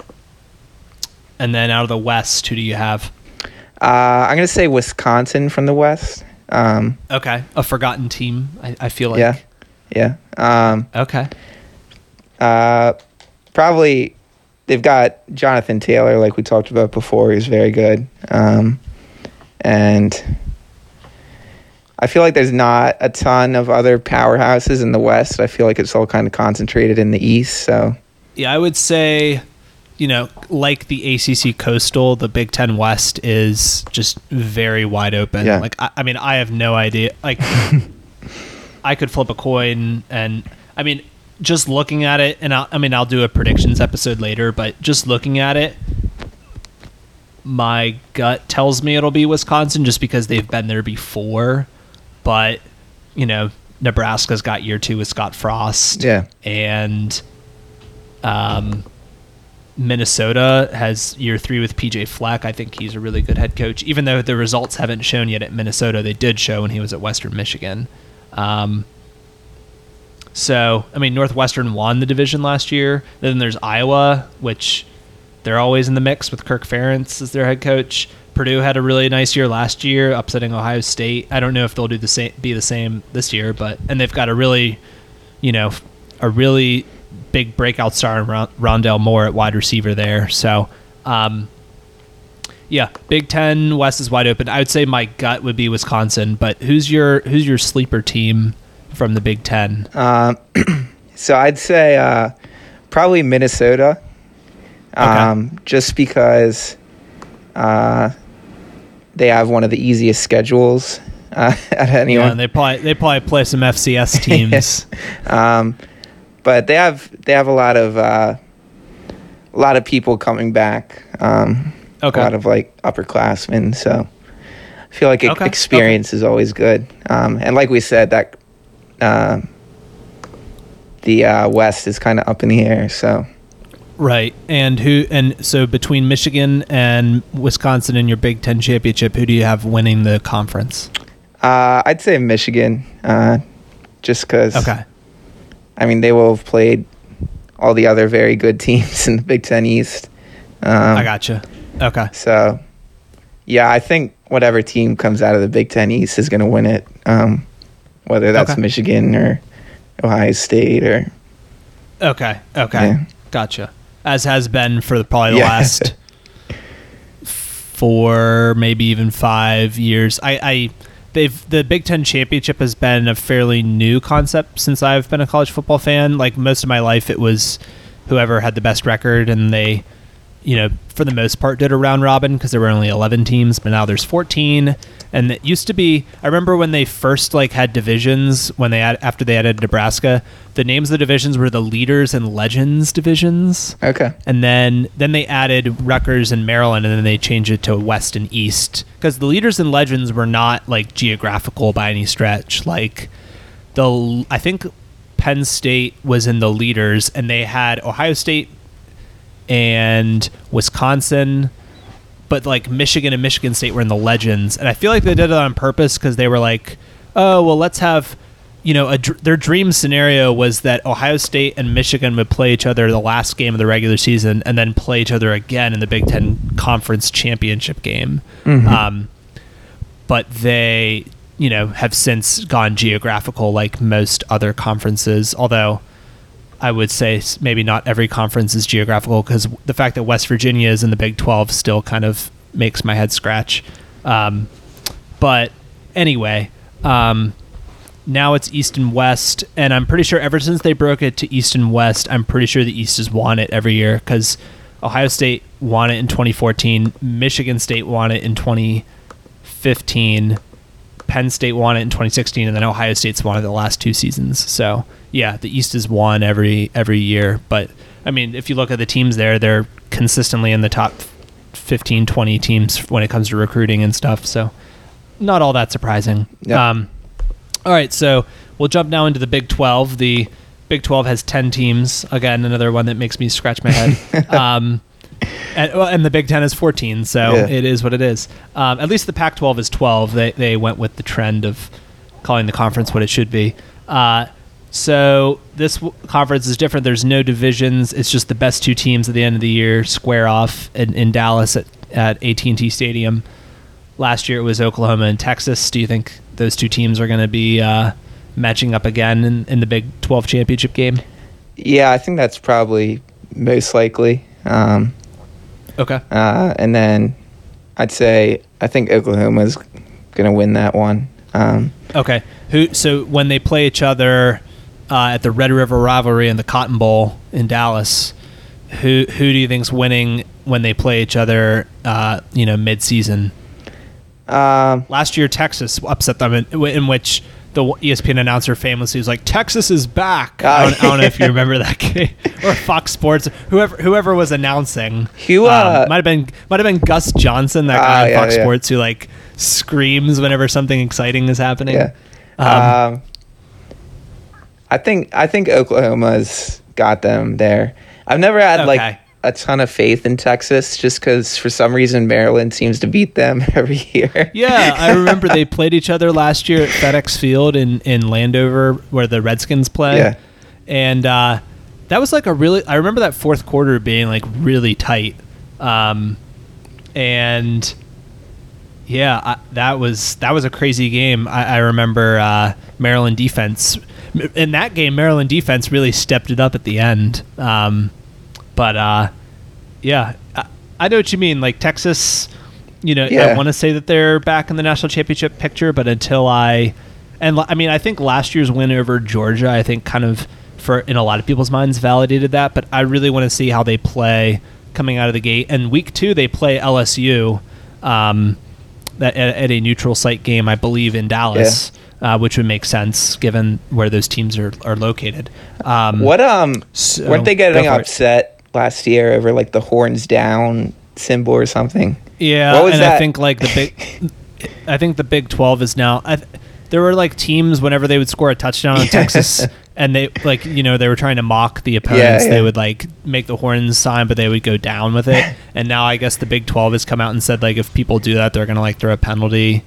and then out of the West, who do you have? Uh, I'm to say Wisconsin from the West. Um, Okay, a forgotten team. I, I feel like. yeah. Yeah. Um, Okay. uh, probably they've got Jonathan Taylor, like we talked about before. He's very good. Um, and I feel like there's not a ton of other powerhouses in the West. I feel like it's all kind of concentrated in the East. So, Yeah, I would say, you know, like the ACC Coastal, the Big Ten West is just very wide open. Yeah. Like, I, I mean, I have no idea. Like, I could flip a coin, and I mean, just looking at it, and I'll, I mean, I'll do a predictions episode later, but just looking at it, my gut tells me it'll be Wisconsin just because they've been there before. But, you know, Nebraska's got year two with Scott Frost yeah. and um, Minnesota has year three with PJ Fleck. I think he's a really good head coach. Even though the results haven't shown yet at Minnesota, they did show when he was at Western Michigan. Um, so, I mean, Northwestern won the division last year. Then there's Iowa, which they're always in the mix with Kirk Ferentz as their head coach. Purdue had a really nice year last year, upsetting Ohio State. I don't know if they'll do the same, be the same this year, but and they've got a really, you know, a really big breakout star in Ron- Rondale Moore at wide receiver there. So, um, yeah, Big Ten West is wide open. I would say my gut would be Wisconsin, but who's your who's your sleeper team from the Big Ten? Um, so I'd say uh, probably Minnesota, um, just because uh, they have one of the easiest schedules uh, at Yeah, anyone. and they probably they probably play some FCS teams. um, but they have they have a lot of uh, a lot of people coming back. Um, Okay. A lot of like upperclassmen. So I feel like Okay, experience is always good. Um, and like we said, that uh, the uh, West is kind of up in the air. So Right. And who and so between Michigan and Wisconsin in your Big 10 championship, who do you have winning the conference? uh, I'd say Michigan, uh, just because. Okay. I mean, they will have played all the other very good teams in the Big Ten East. Um, I gotcha. Okay. So, yeah, I think whatever team comes out of the Big Ten East is going to win it. Um, whether that's Okay. Michigan or Ohio State or Okay. Okay. Yeah. Gotcha. As has been for probably the Yeah. last four, maybe even five years. I, I they've the Big Ten championship has been a fairly new concept since I've been a college football fan. Like most of my life, it was whoever had the best record, and they, you know, for the most part, did a round robin because there were only eleven teams, but now there's fourteen. And it used to be. I remember when they first like had divisions when they had after they added Nebraska. The names of the divisions were the leaders and legends divisions okay, and then then they added Rutgers and Maryland, and then they changed it to West and East because the leaders and legends were not like geographical by any stretch. Like the I think Penn State was in the leaders, and they had Ohio State and Wisconsin. But like Michigan and Michigan State were in the legends, and I feel like they did it on purpose because they were like, "Oh, well, let's have you know, a, dr- their dream scenario was that Ohio State and Michigan would play each other the last game of the regular season and then play each other again in the Big Ten Conference Championship game. Um, but they, you know, have since gone geographical like most other conferences, although I would say maybe not every conference is geographical because the fact that West Virginia is in the Big 12 still kind of makes my head scratch. Um, but anyway, um, now it's East and West, and I'm pretty sure ever since they broke it to East and West, I'm pretty sure the East has won it every year because Ohio State won it in 2014, Michigan State won it in 2015, Penn State won it in 2016, and then Ohio State's won it the last two seasons. So yeah, the East is won every every year. But I mean, if you look at the teams there, they're consistently in the top 15, 20 teams when it comes to recruiting and stuff. So not all that surprising. Yeah. Um, all right, so we'll jump now into the Big 12. The Big 12 has 10 teams. Again, another one that makes me scratch my head. um, and, well, and the Big 10 is 14, so Yeah. it is what it is. Um, at least the Pac 12 is 12. They, they went with the trend of calling the conference what it should be. Uh, so this w- conference is different. There's no divisions. It's just the best two teams at the end of the year square off in, in Dallas at, at AT&T Stadium. Last year it was Oklahoma and Texas. Do you think those two teams are going to be uh, matching up again in, in the Big 12 championship game? yeah, I think that's probably most likely. Um, Okay. uh, and then I'd say I think Oklahoma's going to win that one. Um, Okay. Who? So when they play each other uh, at the Red River rivalry and the Cotton Bowl in Dallas, who who do you think's winning when they play each other? Uh, you know, mid season. um, Last year, Texas upset them in, in which the ESPN announcer famously was like, "Texas is back." I, don't, I don't know if you remember that game or Fox Sports, whoever whoever was announcing. Who, uh, um, might have been might have been Gus Johnson, that Ah, guy on yeah, Fox yeah. Sports who like screams whenever something exciting is happening. yeah. Um, Um, I think I think Oklahoma's got them there. I've never had Okay. like a ton of faith in Texas, just because for some reason Maryland seems to beat them every year. Yeah, I remember they played each other last year at FedEx Field in, in Landover where the Redskins play. Yeah. And uh, that was like a really, I remember that fourth quarter being like really tight. Um, and yeah, I, that was that was a crazy game. I, I remember uh, Maryland defense in that game. Maryland defense really stepped it up at the end. Um, but uh, yeah, I, I know what you mean. Like Texas, you know, I want to say that they're back in the national championship picture, but until I, and I mean, I think last year's win over Georgia, I think kind of for in a lot of people's minds validated that. But I really want to see how they play coming out of the gate. And week two, they play LSU. Um, that at, at a neutral site game, I believe in Dallas, uh, which would make sense given where those teams are, are located. Um, What um So, weren't they getting for it. upset last year over like the horns down symbol or something. Yeah, What was and I think like the big, I think the Big Twelve is now. I, there were like teams whenever they would score a touchdown on Texas, and they like you know they were trying to mock the opponents. yeah. They would like make the horns sign, but they would go down with it. and now I guess the Big Twelve has come out and said like if people do that, they're gonna like throw a penalty.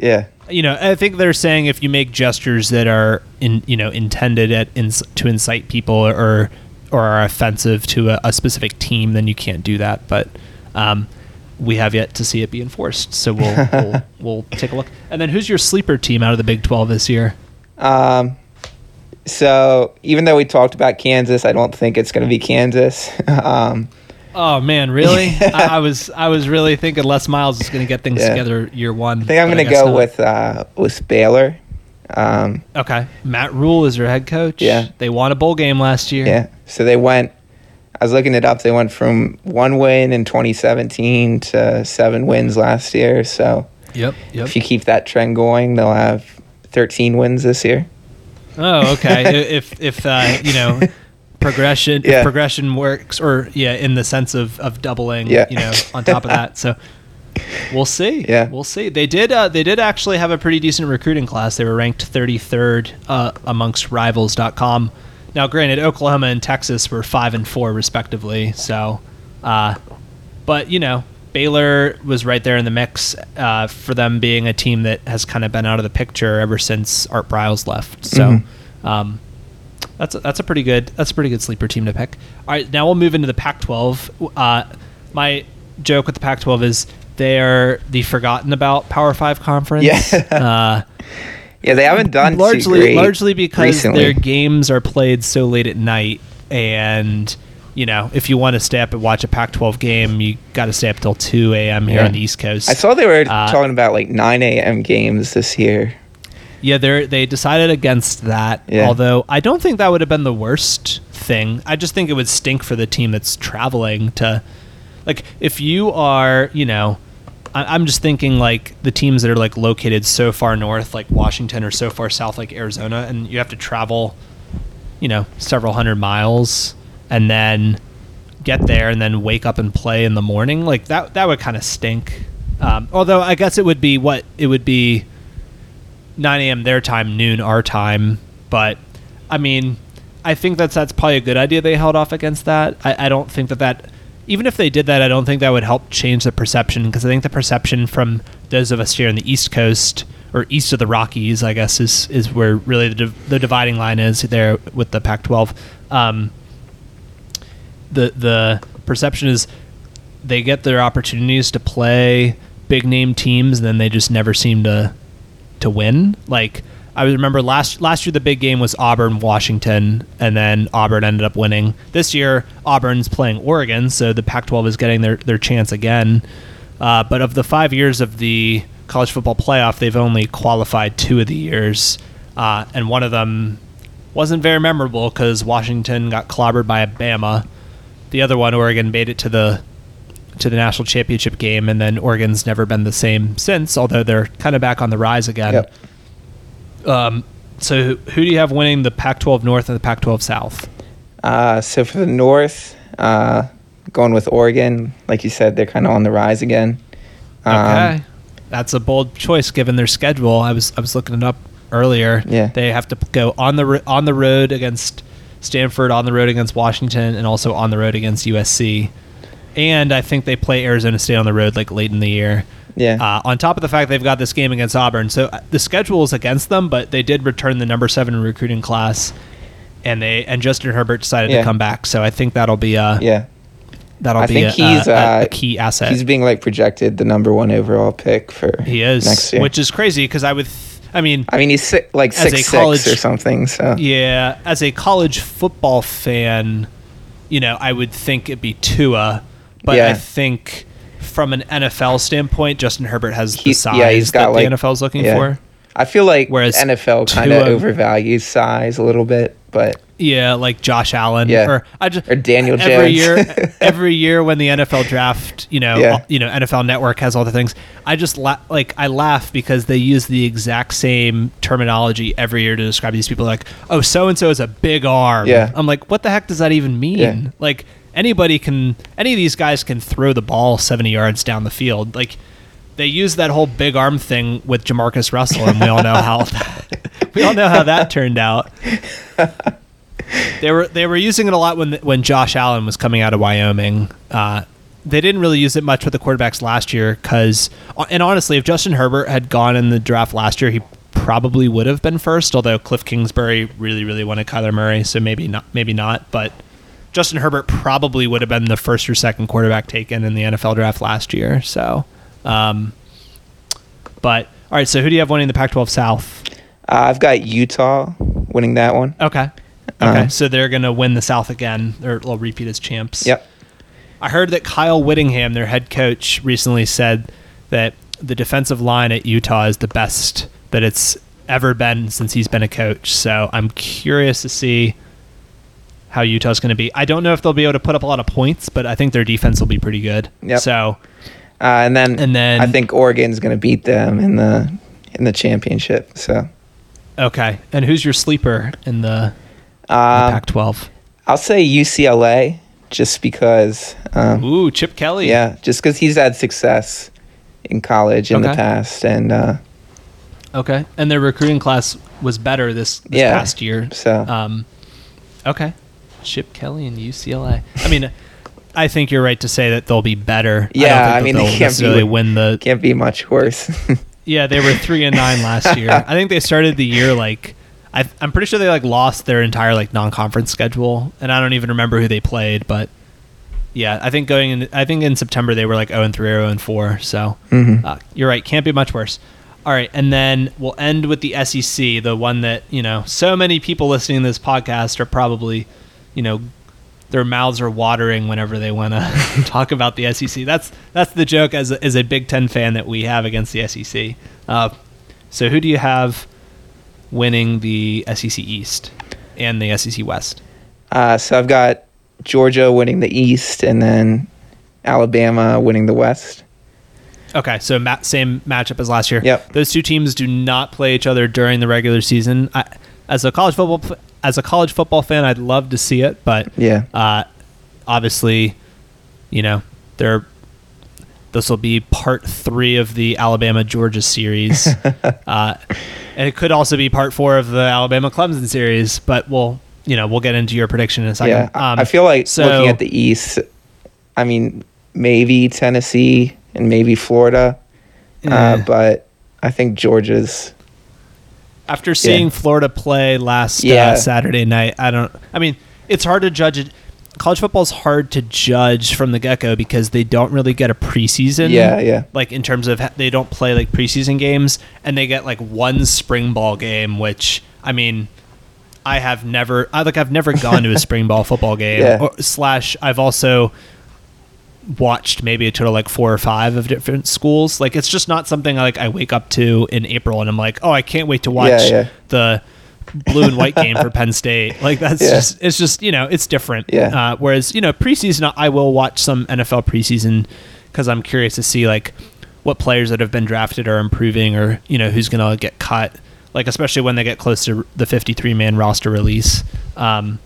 Yeah. You know, I think they're saying if you make gestures that are in you know intended at ins- to incite people or or are offensive to a, a specific team, then you can't do that. But um, we have yet to see it be enforced, so we'll, we'll we'll take a look. And then, who's your sleeper team out of the Big Twelve this year? Um, so even though we talked about Kansas, I don't think it's going to be Kansas. um, Oh man, really? I, I was I was really thinking Les Miles is going to get things Yeah. together year one. I think I'm going to go not. with uh, with Baylor. Um, okay. Matt Rhule is your head coach. Yeah. they won a bowl game last year. yeah. So they went. I was looking it up. They went from one win in 2017 to seven wins last year. So Yep. Yep. if you keep that trend going, they'll have 13 wins this year. Oh, okay. If if uh, you know progression, Yeah. if progression works, or yeah, in the sense of of doubling, Yeah. you know, on top of that. So we'll see. Yeah. we'll see. They did. Uh, they did actually have a pretty decent recruiting class. They were ranked 33rd uh, amongst Rivals.com. Now, granted, Oklahoma and Texas were five and four respectively. So, uh, but you know. Baylor was right there in the mix uh, for them being a team that has kind of been out of the picture ever since Art Briles left. So, Mhm. um, that's a, that's a pretty good that's a pretty good sleeper team to pick. All right, now we'll move into the Pac-12. Uh, my joke with the Pac-12 is they are the forgotten about Power Five conference. Yeah. uh, Yeah, they haven't done largely largely because recently. their games are played so late at night, and you know if you want to stay up and watch a Pac-12 game, you got to stay up till 2 a.m. here Yeah. on the East Coast. I saw they were Uh, talking about like 9 a.m. games this year. Yeah, they they decided against that. Yeah. Although I don't think that would have been the worst thing. I just think it would stink for the team that's traveling to, like, if you are, you know, I, I'm just thinking like the teams that are like located so far north, like Washington, or so far south, like Arizona, and you have to travel, you know, several hundred miles, and then get there and then wake up and play in the morning. Like that, that would kind of stink. Um, although I guess it would be what it would be. 9 a.m. their time, noon our time. But I mean, I think that's that's probably a good idea. They held off against that. I, I don't think that that even if they did that, I don't think that would help change the perception because I think the perception from those of us here on the East Coast or east of the Rockies, I guess, is is where really the, the dividing line is there with the Pac-12. Um, the the perception is they get their opportunities to play big name teams, and then they just never seem to to win. Like I remember last last year, the big game was Auburn Washington, and then Auburn ended up winning. This year, Auburn's playing Oregon, so the Pac-12 is getting their their chance again. Uh, but of the five years of the college football playoff, they've only qualified two of the years, uh, and one of them wasn't very memorable because Washington got clobbered by a Bama. The other one, Oregon, made it to the to the national championship game, and then Oregon's never been the same since. Although they're kind of back on the rise again. Yep. Um, so who do you have winning the Pac-12 North and the Pac-12 South? Uh, so for the North, uh, going with Oregon, like you said, they're kind of on the rise again. Um, Okay, that's a bold choice given their schedule. I was I was looking it up earlier. Yeah. they have to go on the on the road against Stanford, on the road against Washington, and also on the road against USC. And I think they play Arizona State on the road like late in the year. Yeah. Uh, on top of the fact they've got this game against Auburn, so uh, the schedule is against them, but they did return the number seven recruiting class, and they and Justin Herbert decided Yeah. to come back. So I think that'll be a yeah. that'll I be think a, he's, a- uh, a key asset. He's being like projected the number one overall pick for He is, next year. which is crazy because I would, th- I mean, I mean, he's si- like six college- six or something. So yeah, as a college football fan, you know, I would think it'd be Tua, but I think from an NFL standpoint, Justin Herbert has the He- size yeah, he's got, that like- the NFL's looking yeah. for. I feel like Whereas NFL kind of overvalues size a little bit, but Yeah, like Josh Allen, Yeah. or I just Or Daniel every Jones. year. every year when the NFL draft, you know, Yeah. all- you know, NFL Network has all the things. I just la- like I laugh because they use the exact same terminology every year to describe these people. Like, oh, so and so is a big arm. Yeah. I'm like, what the heck does that even mean? Yeah. Like, anybody can any of these guys can throw the ball 70 yards down the field. Like they use that whole big arm thing with JaMarcus Russell, and we all know how we all know how that turned out. They were they were using it a lot when when Josh Allen was coming out of Wyoming. Uh, they didn't really use it much with the quarterbacks last year because, and honestly, if Justin Herbert had gone in the draft last year, he probably would have been first. Although Cliff Kingsbury really really wanted Kyler Murray, so maybe not maybe not, but. Justin Herbert probably would have been the first or second quarterback taken in the NFL draft last year. So, um, but all right. So who do you have winning the Pac-12 South? Uh, I've got Utah winning that one. Okay. Okay. Uh, so they're going to win the South again. Or they'll repeat as champs. Yep. I heard that Kyle Whittingham, their head coach, recently said that the defensive line at Utah is the best that it's ever been since he's been a coach. So I'm curious to see how Utah's going to be. I don't know if they'll be able to put up a lot of points, but I think their defense will be pretty good. Yep. So uh, and then and then I think Oregon's going to beat them in the in the championship. So okay. And who's your sleeper in the, um, the Pac-12? I'll say UCLA, just because. Um, Ooh, Chip Kelly. Yeah, just because he's had success in college in okay. the past, and uh, okay, and their recruiting class was better this, this yeah, past year. So, um, okay, Chip Kelly and UCLA. I mean. I think you're right to say that they'll be better. Yeah, I, I mean they can't necessarily be, win the. Can't be much worse. yeah, they were three and nine last year. I think they started the year like I, am pretty sure they like lost their entire like non-conference schedule, and I don't even remember who they played. But yeah, I think going in, I think in September they were like 0 and 3 0 and 4. So mm-hmm. uh, you're right, can't be much worse. All right, and then we'll end with the SEC, the one that you know so many people listening to this podcast are probably, you know, their mouths are watering whenever they want to talk about the SEC. That's that's the joke as a, as a Big Ten fan that we have against the SEC. Uh, so who do you have winning the SEC East and the SEC West? Uh, so I've got Georgia winning the East, and then Alabama winning the West. Okay, so ma- same matchup as last year. Yep. Those two teams do not play each other during the regular season. I, as a college football as a college football fan, I'd love to see it, but yeah, uh, obviously, you know, there. This will be part three of the Alabama Georgia series, uh, and it could also be part four of the Alabama Clemson series. But we'll, you know, we'll get into your prediction in a second. Yeah, um, I feel like so, looking at the East, I mean, maybe Tennessee and maybe Florida, uh, but I think Georgia's after seeing yeah. Florida play last uh, yeah. uh, Saturday night, I don't. I mean, it's hard to judge it. College football is hard to judge from the get go because they don't really get a preseason. Yeah, yeah. Like in terms of they don't play like preseason games, and they get like one spring ball game, which I mean, I have never. I like I've never gone to a spring ball football game. Yeah. Or, slash, I've also watched maybe a total like four or five of different schools. Like it's just not something like I wake up to in April and I'm like, oh, I can't wait to watch yeah, yeah. the blue and white game for Penn State. Like that's yeah. just it's just you know it's different. Yeah. Uh, whereas you know preseason, I will watch some NFL preseason because I'm curious to see like what players that have been drafted are improving or you know who's gonna get cut. Like especially when they get close to the 53 man roster release. Um,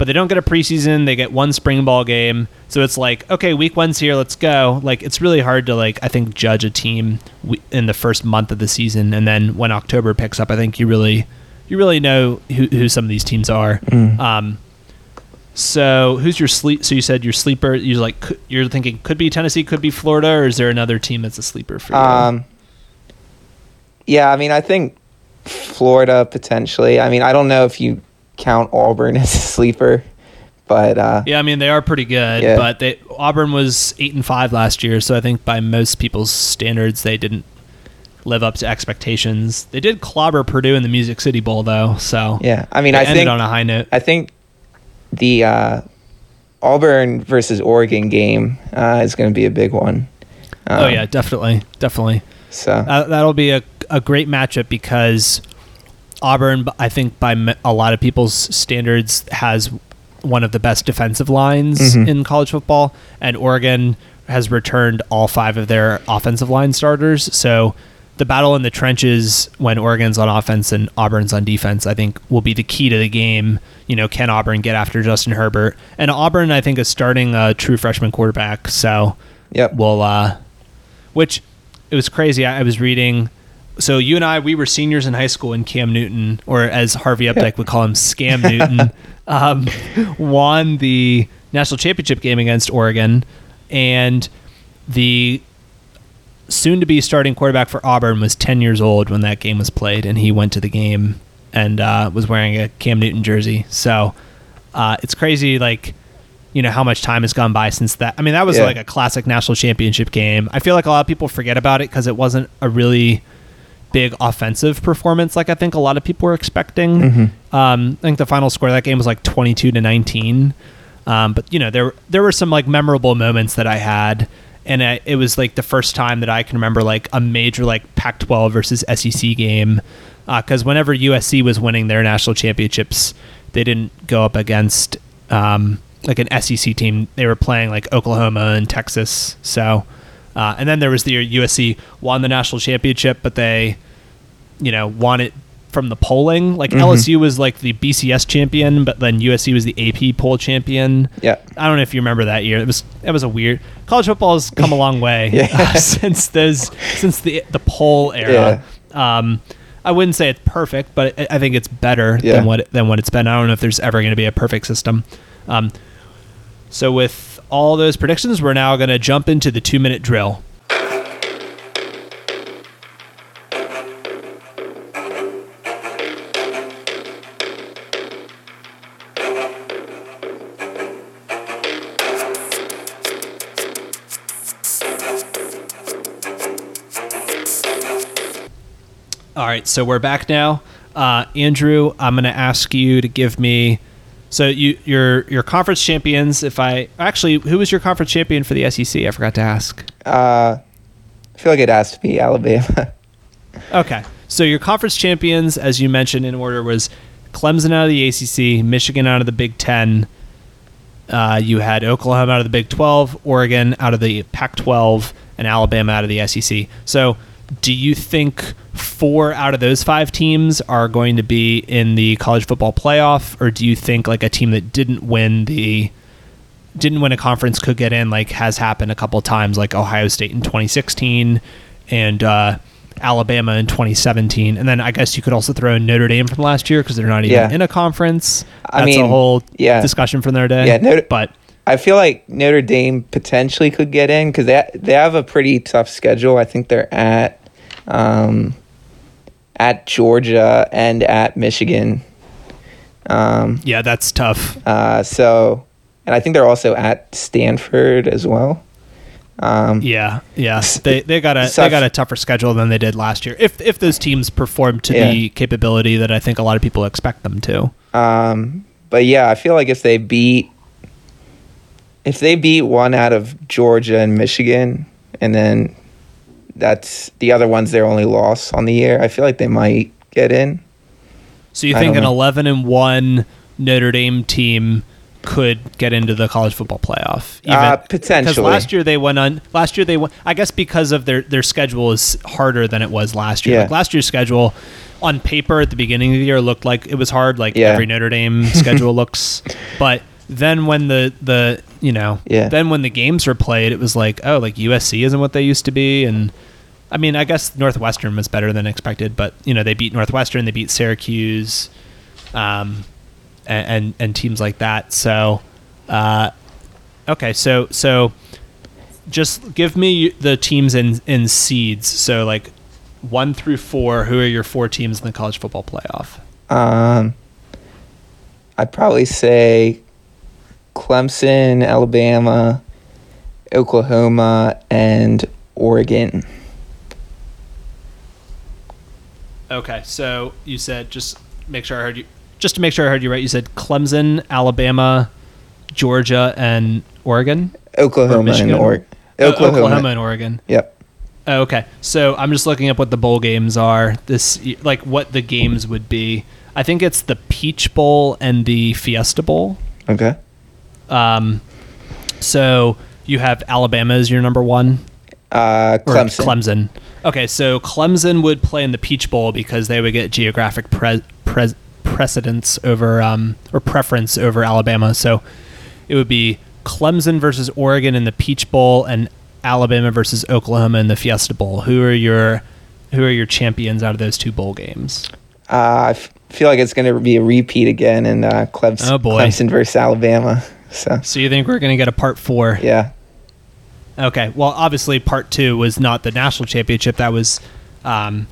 but they don't get a preseason. They get one spring ball game. So it's like, okay, week one's here, let's go. Like it's really hard to like I think judge a team in the first month of the season, and then when October picks up, I think you really you really know who, who some of these teams are. Mm. Um, so who's your sleep? So you said your sleeper. You're like you're thinking could be Tennessee, could be Florida, or is there another team that's a sleeper for you? Um, yeah, I mean, I think Florida potentially. I mean, I don't know if you count Auburn as a sleeper. But uh, yeah, I mean they are pretty good. Yeah. But they, Auburn was eight and five last year, so I think by most people's standards they didn't live up to expectations. They did clobber Purdue in the Music City Bowl though, so yeah. I mean, I ended think on a high note. I think the uh, Auburn versus Oregon game uh, is going to be a big one. Um, oh yeah, definitely, definitely. So uh, that'll be a a great matchup because Auburn, I think by a lot of people's standards, has one of the best defensive lines mm-hmm. in college football, and Oregon has returned all five of their offensive line starters. So the battle in the trenches when Oregon's on offense and Auburn's on defense, I think, will be the key to the game. You know, can Auburn get after Justin Herbert? And Auburn, I think, is starting a true freshman quarterback. So, Yep. we'll, uh, which it was crazy. I, I was reading. So you and I, we were seniors in high school, and Cam Newton, or as Harvey Updike would call him, Scam Newton, um, won the national championship game against Oregon, and the soon to be starting quarterback for Auburn was 10 years old when that game was played, and he went to the game and uh, was wearing a Cam Newton jersey. So uh, it's crazy, like, you know, how much time has gone by since that. I mean, that was Yeah. like a classic national championship game. I feel like a lot of people forget about it because it wasn't a really big offensive performance like I think a lot of people were expecting. Mm-hmm. Um, I think the final score of that game was like 22 to 19. Um, but you know, there there were some like memorable moments that I had, and I, it was like the first time that I can remember like a major like Pac-12 versus SEC game. Because whenever USC was winning their national championships, they didn't go up against um, like an SEC team. They were playing like Oklahoma and Texas. So, uh, and then there was the year USC won the national championship, but they, you know, won it from the polling. Like LSU was like the BCS champion, but then USC was the AP poll champion. Yeah. I don't know if you remember that year. It was it was a weird. College football has come a long way Yeah. uh, since those since the the poll era. Um, I wouldn't say it's perfect, but I I think it's better Yeah. than what than what it's been. I don't know if there's ever going to be a perfect system. Um, so with all those predictions, we're now going to jump into the two minute drill. All right, so we're back now. Uh, Andrew, I'm going to ask you to give me. So you your your conference champions. If I actually, who was your conference champion for the SEC? I forgot to ask. Uh, I feel like it asked me Alabama. Okay, so your conference champions, as you mentioned in order, was Clemson out of the ACC, Michigan out of the Big Ten. Uh, you had Oklahoma out of the Big Twelve, Oregon out of the Pac-12, and Alabama out of the SEC. So, do you think four out of those five teams are going to be in the college football playoff, or do you think like a team that didn't win the didn't win a conference could get in, like has happened a couple times, like Ohio State in 2016 and uh, Alabama in 2017, and then I guess you could also throw in Notre Dame from last year because they're not even Yeah. in a conference. I That's a whole yeah. discussion from their day. Yeah, Notre- but I feel like Notre Dame potentially could get in because they they have a pretty tough schedule. I think they're at um, at Georgia and at Michigan. Um, yeah, that's tough. uh, so, and I think they're also at Stanford as well. Um, Yeah, yeah, they they got a So they got a tougher schedule than they did last year. If if those teams perform to Yeah. the capability that I think a lot of people expect them to. Um, but yeah, I feel like if they beat if they beat one out of Georgia and Michigan, and then that's the other one's their only loss on the year, I feel like they might get in. So you think an know. 11 and 1 Notre Dame team could get into the college football playoff? Uh, potentially Because last year they went on. Last year they went. I guess because of their their schedule is harder than it was last year. Yeah. Like last year's schedule, on paper at the beginning of the year looked like it was hard. Like Yeah. every Notre Dame schedule looks, but then when the the you know Yeah. then when the games were played, it was like oh like USC isn't what they used to be and. I mean, I guess Northwestern was better than expected, but you know they beat Northwestern, they beat Syracuse, um, and, and and teams like that. So, uh, okay, so so just give me the teams in in seeds. So like one through four. Who are your four teams in the college football playoff? Um, I'd probably say Clemson, Alabama, Oklahoma, and Oregon. Okay, so you said just make sure I heard you. Just to make sure I heard you right, you said Clemson, Alabama, Georgia, and Oregon. Or Oklahoma and Michigan? Oregon. Oh, Oklahoma. Oklahoma and Oregon. Yep. Oh, okay, so I'm just looking up what the bowl games are. This like what the games would be. I think it's the Peach Bowl and the Fiesta Bowl. Okay. Um, so you have Alabama as your number one. Uh, Clemson. Clemson. Okay, so Clemson would play in the Peach Bowl because they would get geographic pre- pre- precedence over um, or preference over Alabama. So it would be Clemson versus Oregon in the Peach Bowl and Alabama versus Oklahoma in the Fiesta Bowl. Who are your who are your champions out of those two bowl games? Uh, I f- feel like it's going to be a repeat again in uh, Clemson, Oh, boy. Clemson versus Alabama. So So you think we're going to get a part four? yeah, Okay. Well, obviously, part two was not the national championship. That was um,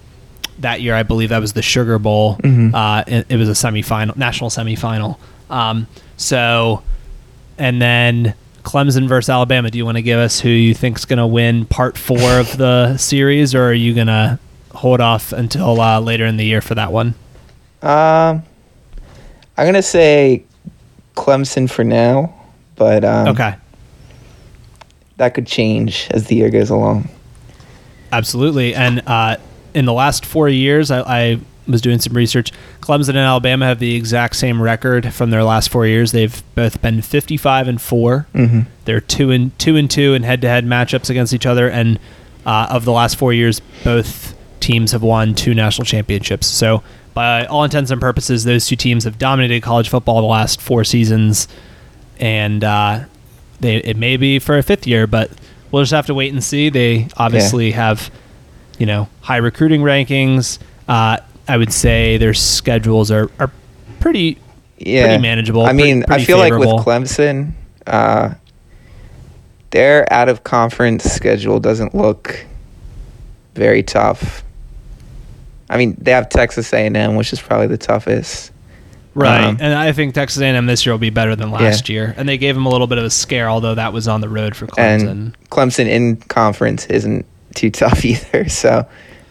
that year, I believe. That was the Sugar Bowl. Mhm. Uh, it, it was a semifinal, national semifinal. Um, so, and then Clemson versus Alabama. Do you want to give us who you think's going to win part four of the series, or are you going to hold off until uh, later in the year for that one? um, I'm going to say Clemson for now, but um, okay. that could change as the year goes along. Absolutely. And uh, in the last four years, I, I was doing some research. Clemson and Alabama have the exact same record from their last four years. They've both been 55 and 4 hmm They're two and two and two in head-to-head matchups against each other. And uh, of the last four years, both teams have won two national championships. So, by all intents and purposes, those two teams have dominated college football the last four seasons. And uh, they it may be for a fifth year, but we'll just have to wait and see. They obviously have, you know, high recruiting rankings. Uh, I would say their schedules are, are pretty Yeah, Pretty manageable, I mean, pretty- I feel like with Clemson, uh, their out of conference schedule doesn't look very tough. I mean, they have Texas A&M, which is probably the toughest. Right, Um, and I think Texas A&M this year will be better than last year, and they gave them a little bit of a scare, although that was on the road for Clemson. And Clemson in conference isn't too tough either. So,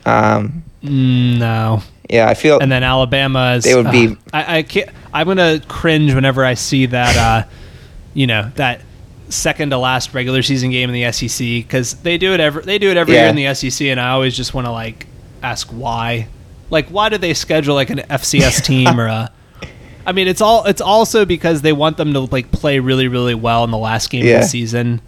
um, Mm, no, yeah, I feel and then Alabama is. They would be- uh, I, I can't. I'm gonna cringe whenever I see that. Uh, you know that second to last regular season game in the SEC because they do it every they do it every year in the SEC, and I always just want to like ask why. Like, why do they schedule like an FCS team or a? I mean, it's all it's also because they want them to like play really really well in the last game of the season.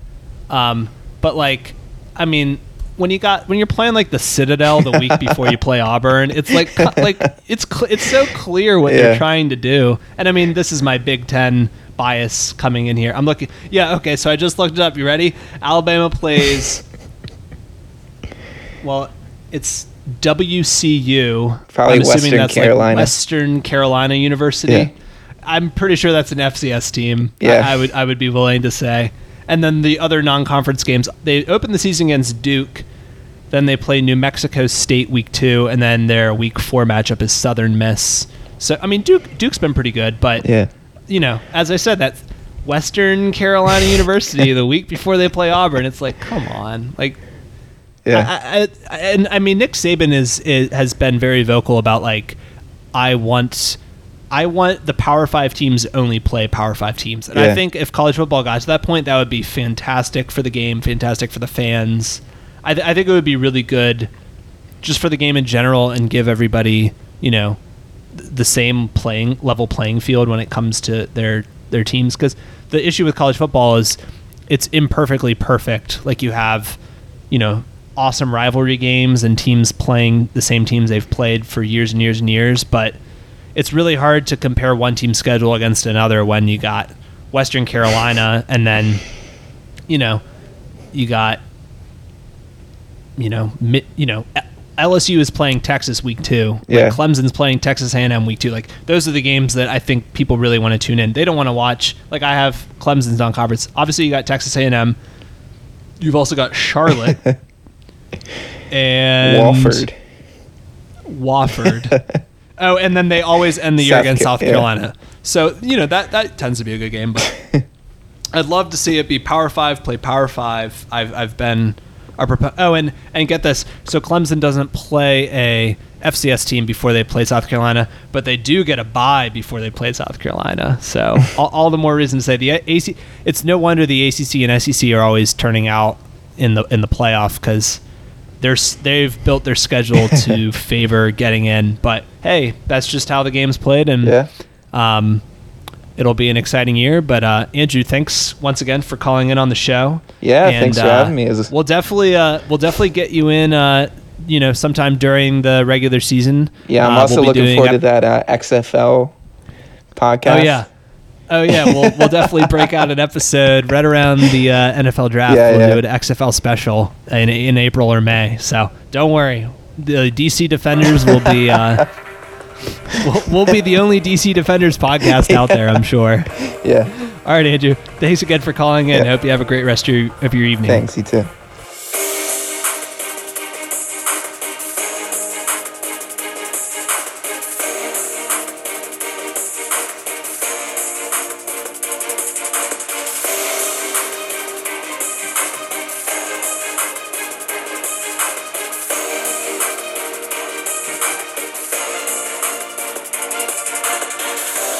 Um, but like, I mean, when you got when you're playing like the Citadel the week before you play Auburn, it's like like it's cl- it's so clear what Yeah. they're trying to do. And I mean, this is my Big Ten bias coming in here. I'm looking. Yeah, okay. So I just looked it up. You ready? Alabama plays. well, it's WCU. Probably I'm assuming Western that's Carolina. Like Western Carolina University. Yeah. I'm pretty sure that's an FCS team. Yeah. I, I would I would be willing to say. And then the other non-conference games, they open the season against Duke. Then they play New Mexico State week two, and then their week four matchup is Southern Miss. So I mean, Duke Duke's been pretty good, but yeah, you know, as I said, that's Western Carolina University the week before they play Auburn. It's like, come on, like yeah, I, I, I- and I mean, Nick Saban is, is has been very vocal about like, I want, I want the Power Five teams only play Power Five teams, and I think if college football got to that point, that would be fantastic for the game, fantastic for the fans. I, th- I think it would be really good, just for the game in general, and give everybody, you know, th- the same playing level playing field when it comes to their their teams. Because the issue with college football is it's imperfectly perfect. Like you have, you know, awesome rivalry games and teams playing the same teams they've played for years and years and years, but it's really hard to compare one team's schedule against another when you got Western Carolina and then, you know, you got, you know, mi- you know, LSU is playing Texas week two. Like Yeah. Clemson's playing Texas A&M week two. Like those are the games that I think people really want to tune in. They don't want to watch. Like I have Clemson's non-conference. Obviously, you got Texas A&M. You've also got Charlotte and Walford. Wofford. oh, and then they always end the year South against South yeah. Carolina. So you know that that tends to be a good game. But I'd love to see it be Power Five play Power Five. I've I've been oh and and get this. So Clemson doesn't play a FCS team before they play South Carolina, but they do get a bye before they play South Carolina. So all, all the more reason to say the AC. It's no wonder the ACC and SEC are always turning out in the in the playoff because they're they've built their schedule to favor getting in. But hey, that's just how the game's played, and Yeah. um, it'll be an exciting year. But uh, Andrew, thanks once again for calling in on the show. Yeah, thanks for uh, having me. It was- We'll definitely uh, we'll definitely get you in. Uh, you know, sometime during the regular season. Yeah, I'm Uh, also we'll looking forward ep- to that uh, XFL podcast. Oh yeah. Oh yeah, we'll we'll definitely break out an episode right around the uh, NFL draft. Yeah, we'll yeah. do an XFL special in in April or May. So don't worry, the DC Defenders will be uh, we'll, we'll be the only DC Defenders podcast out there. I'm sure. Yeah. All right, Andrew. Thanks again for calling in. Yeah. Hope you have a great rest of your, of your evening. Thanks. You too.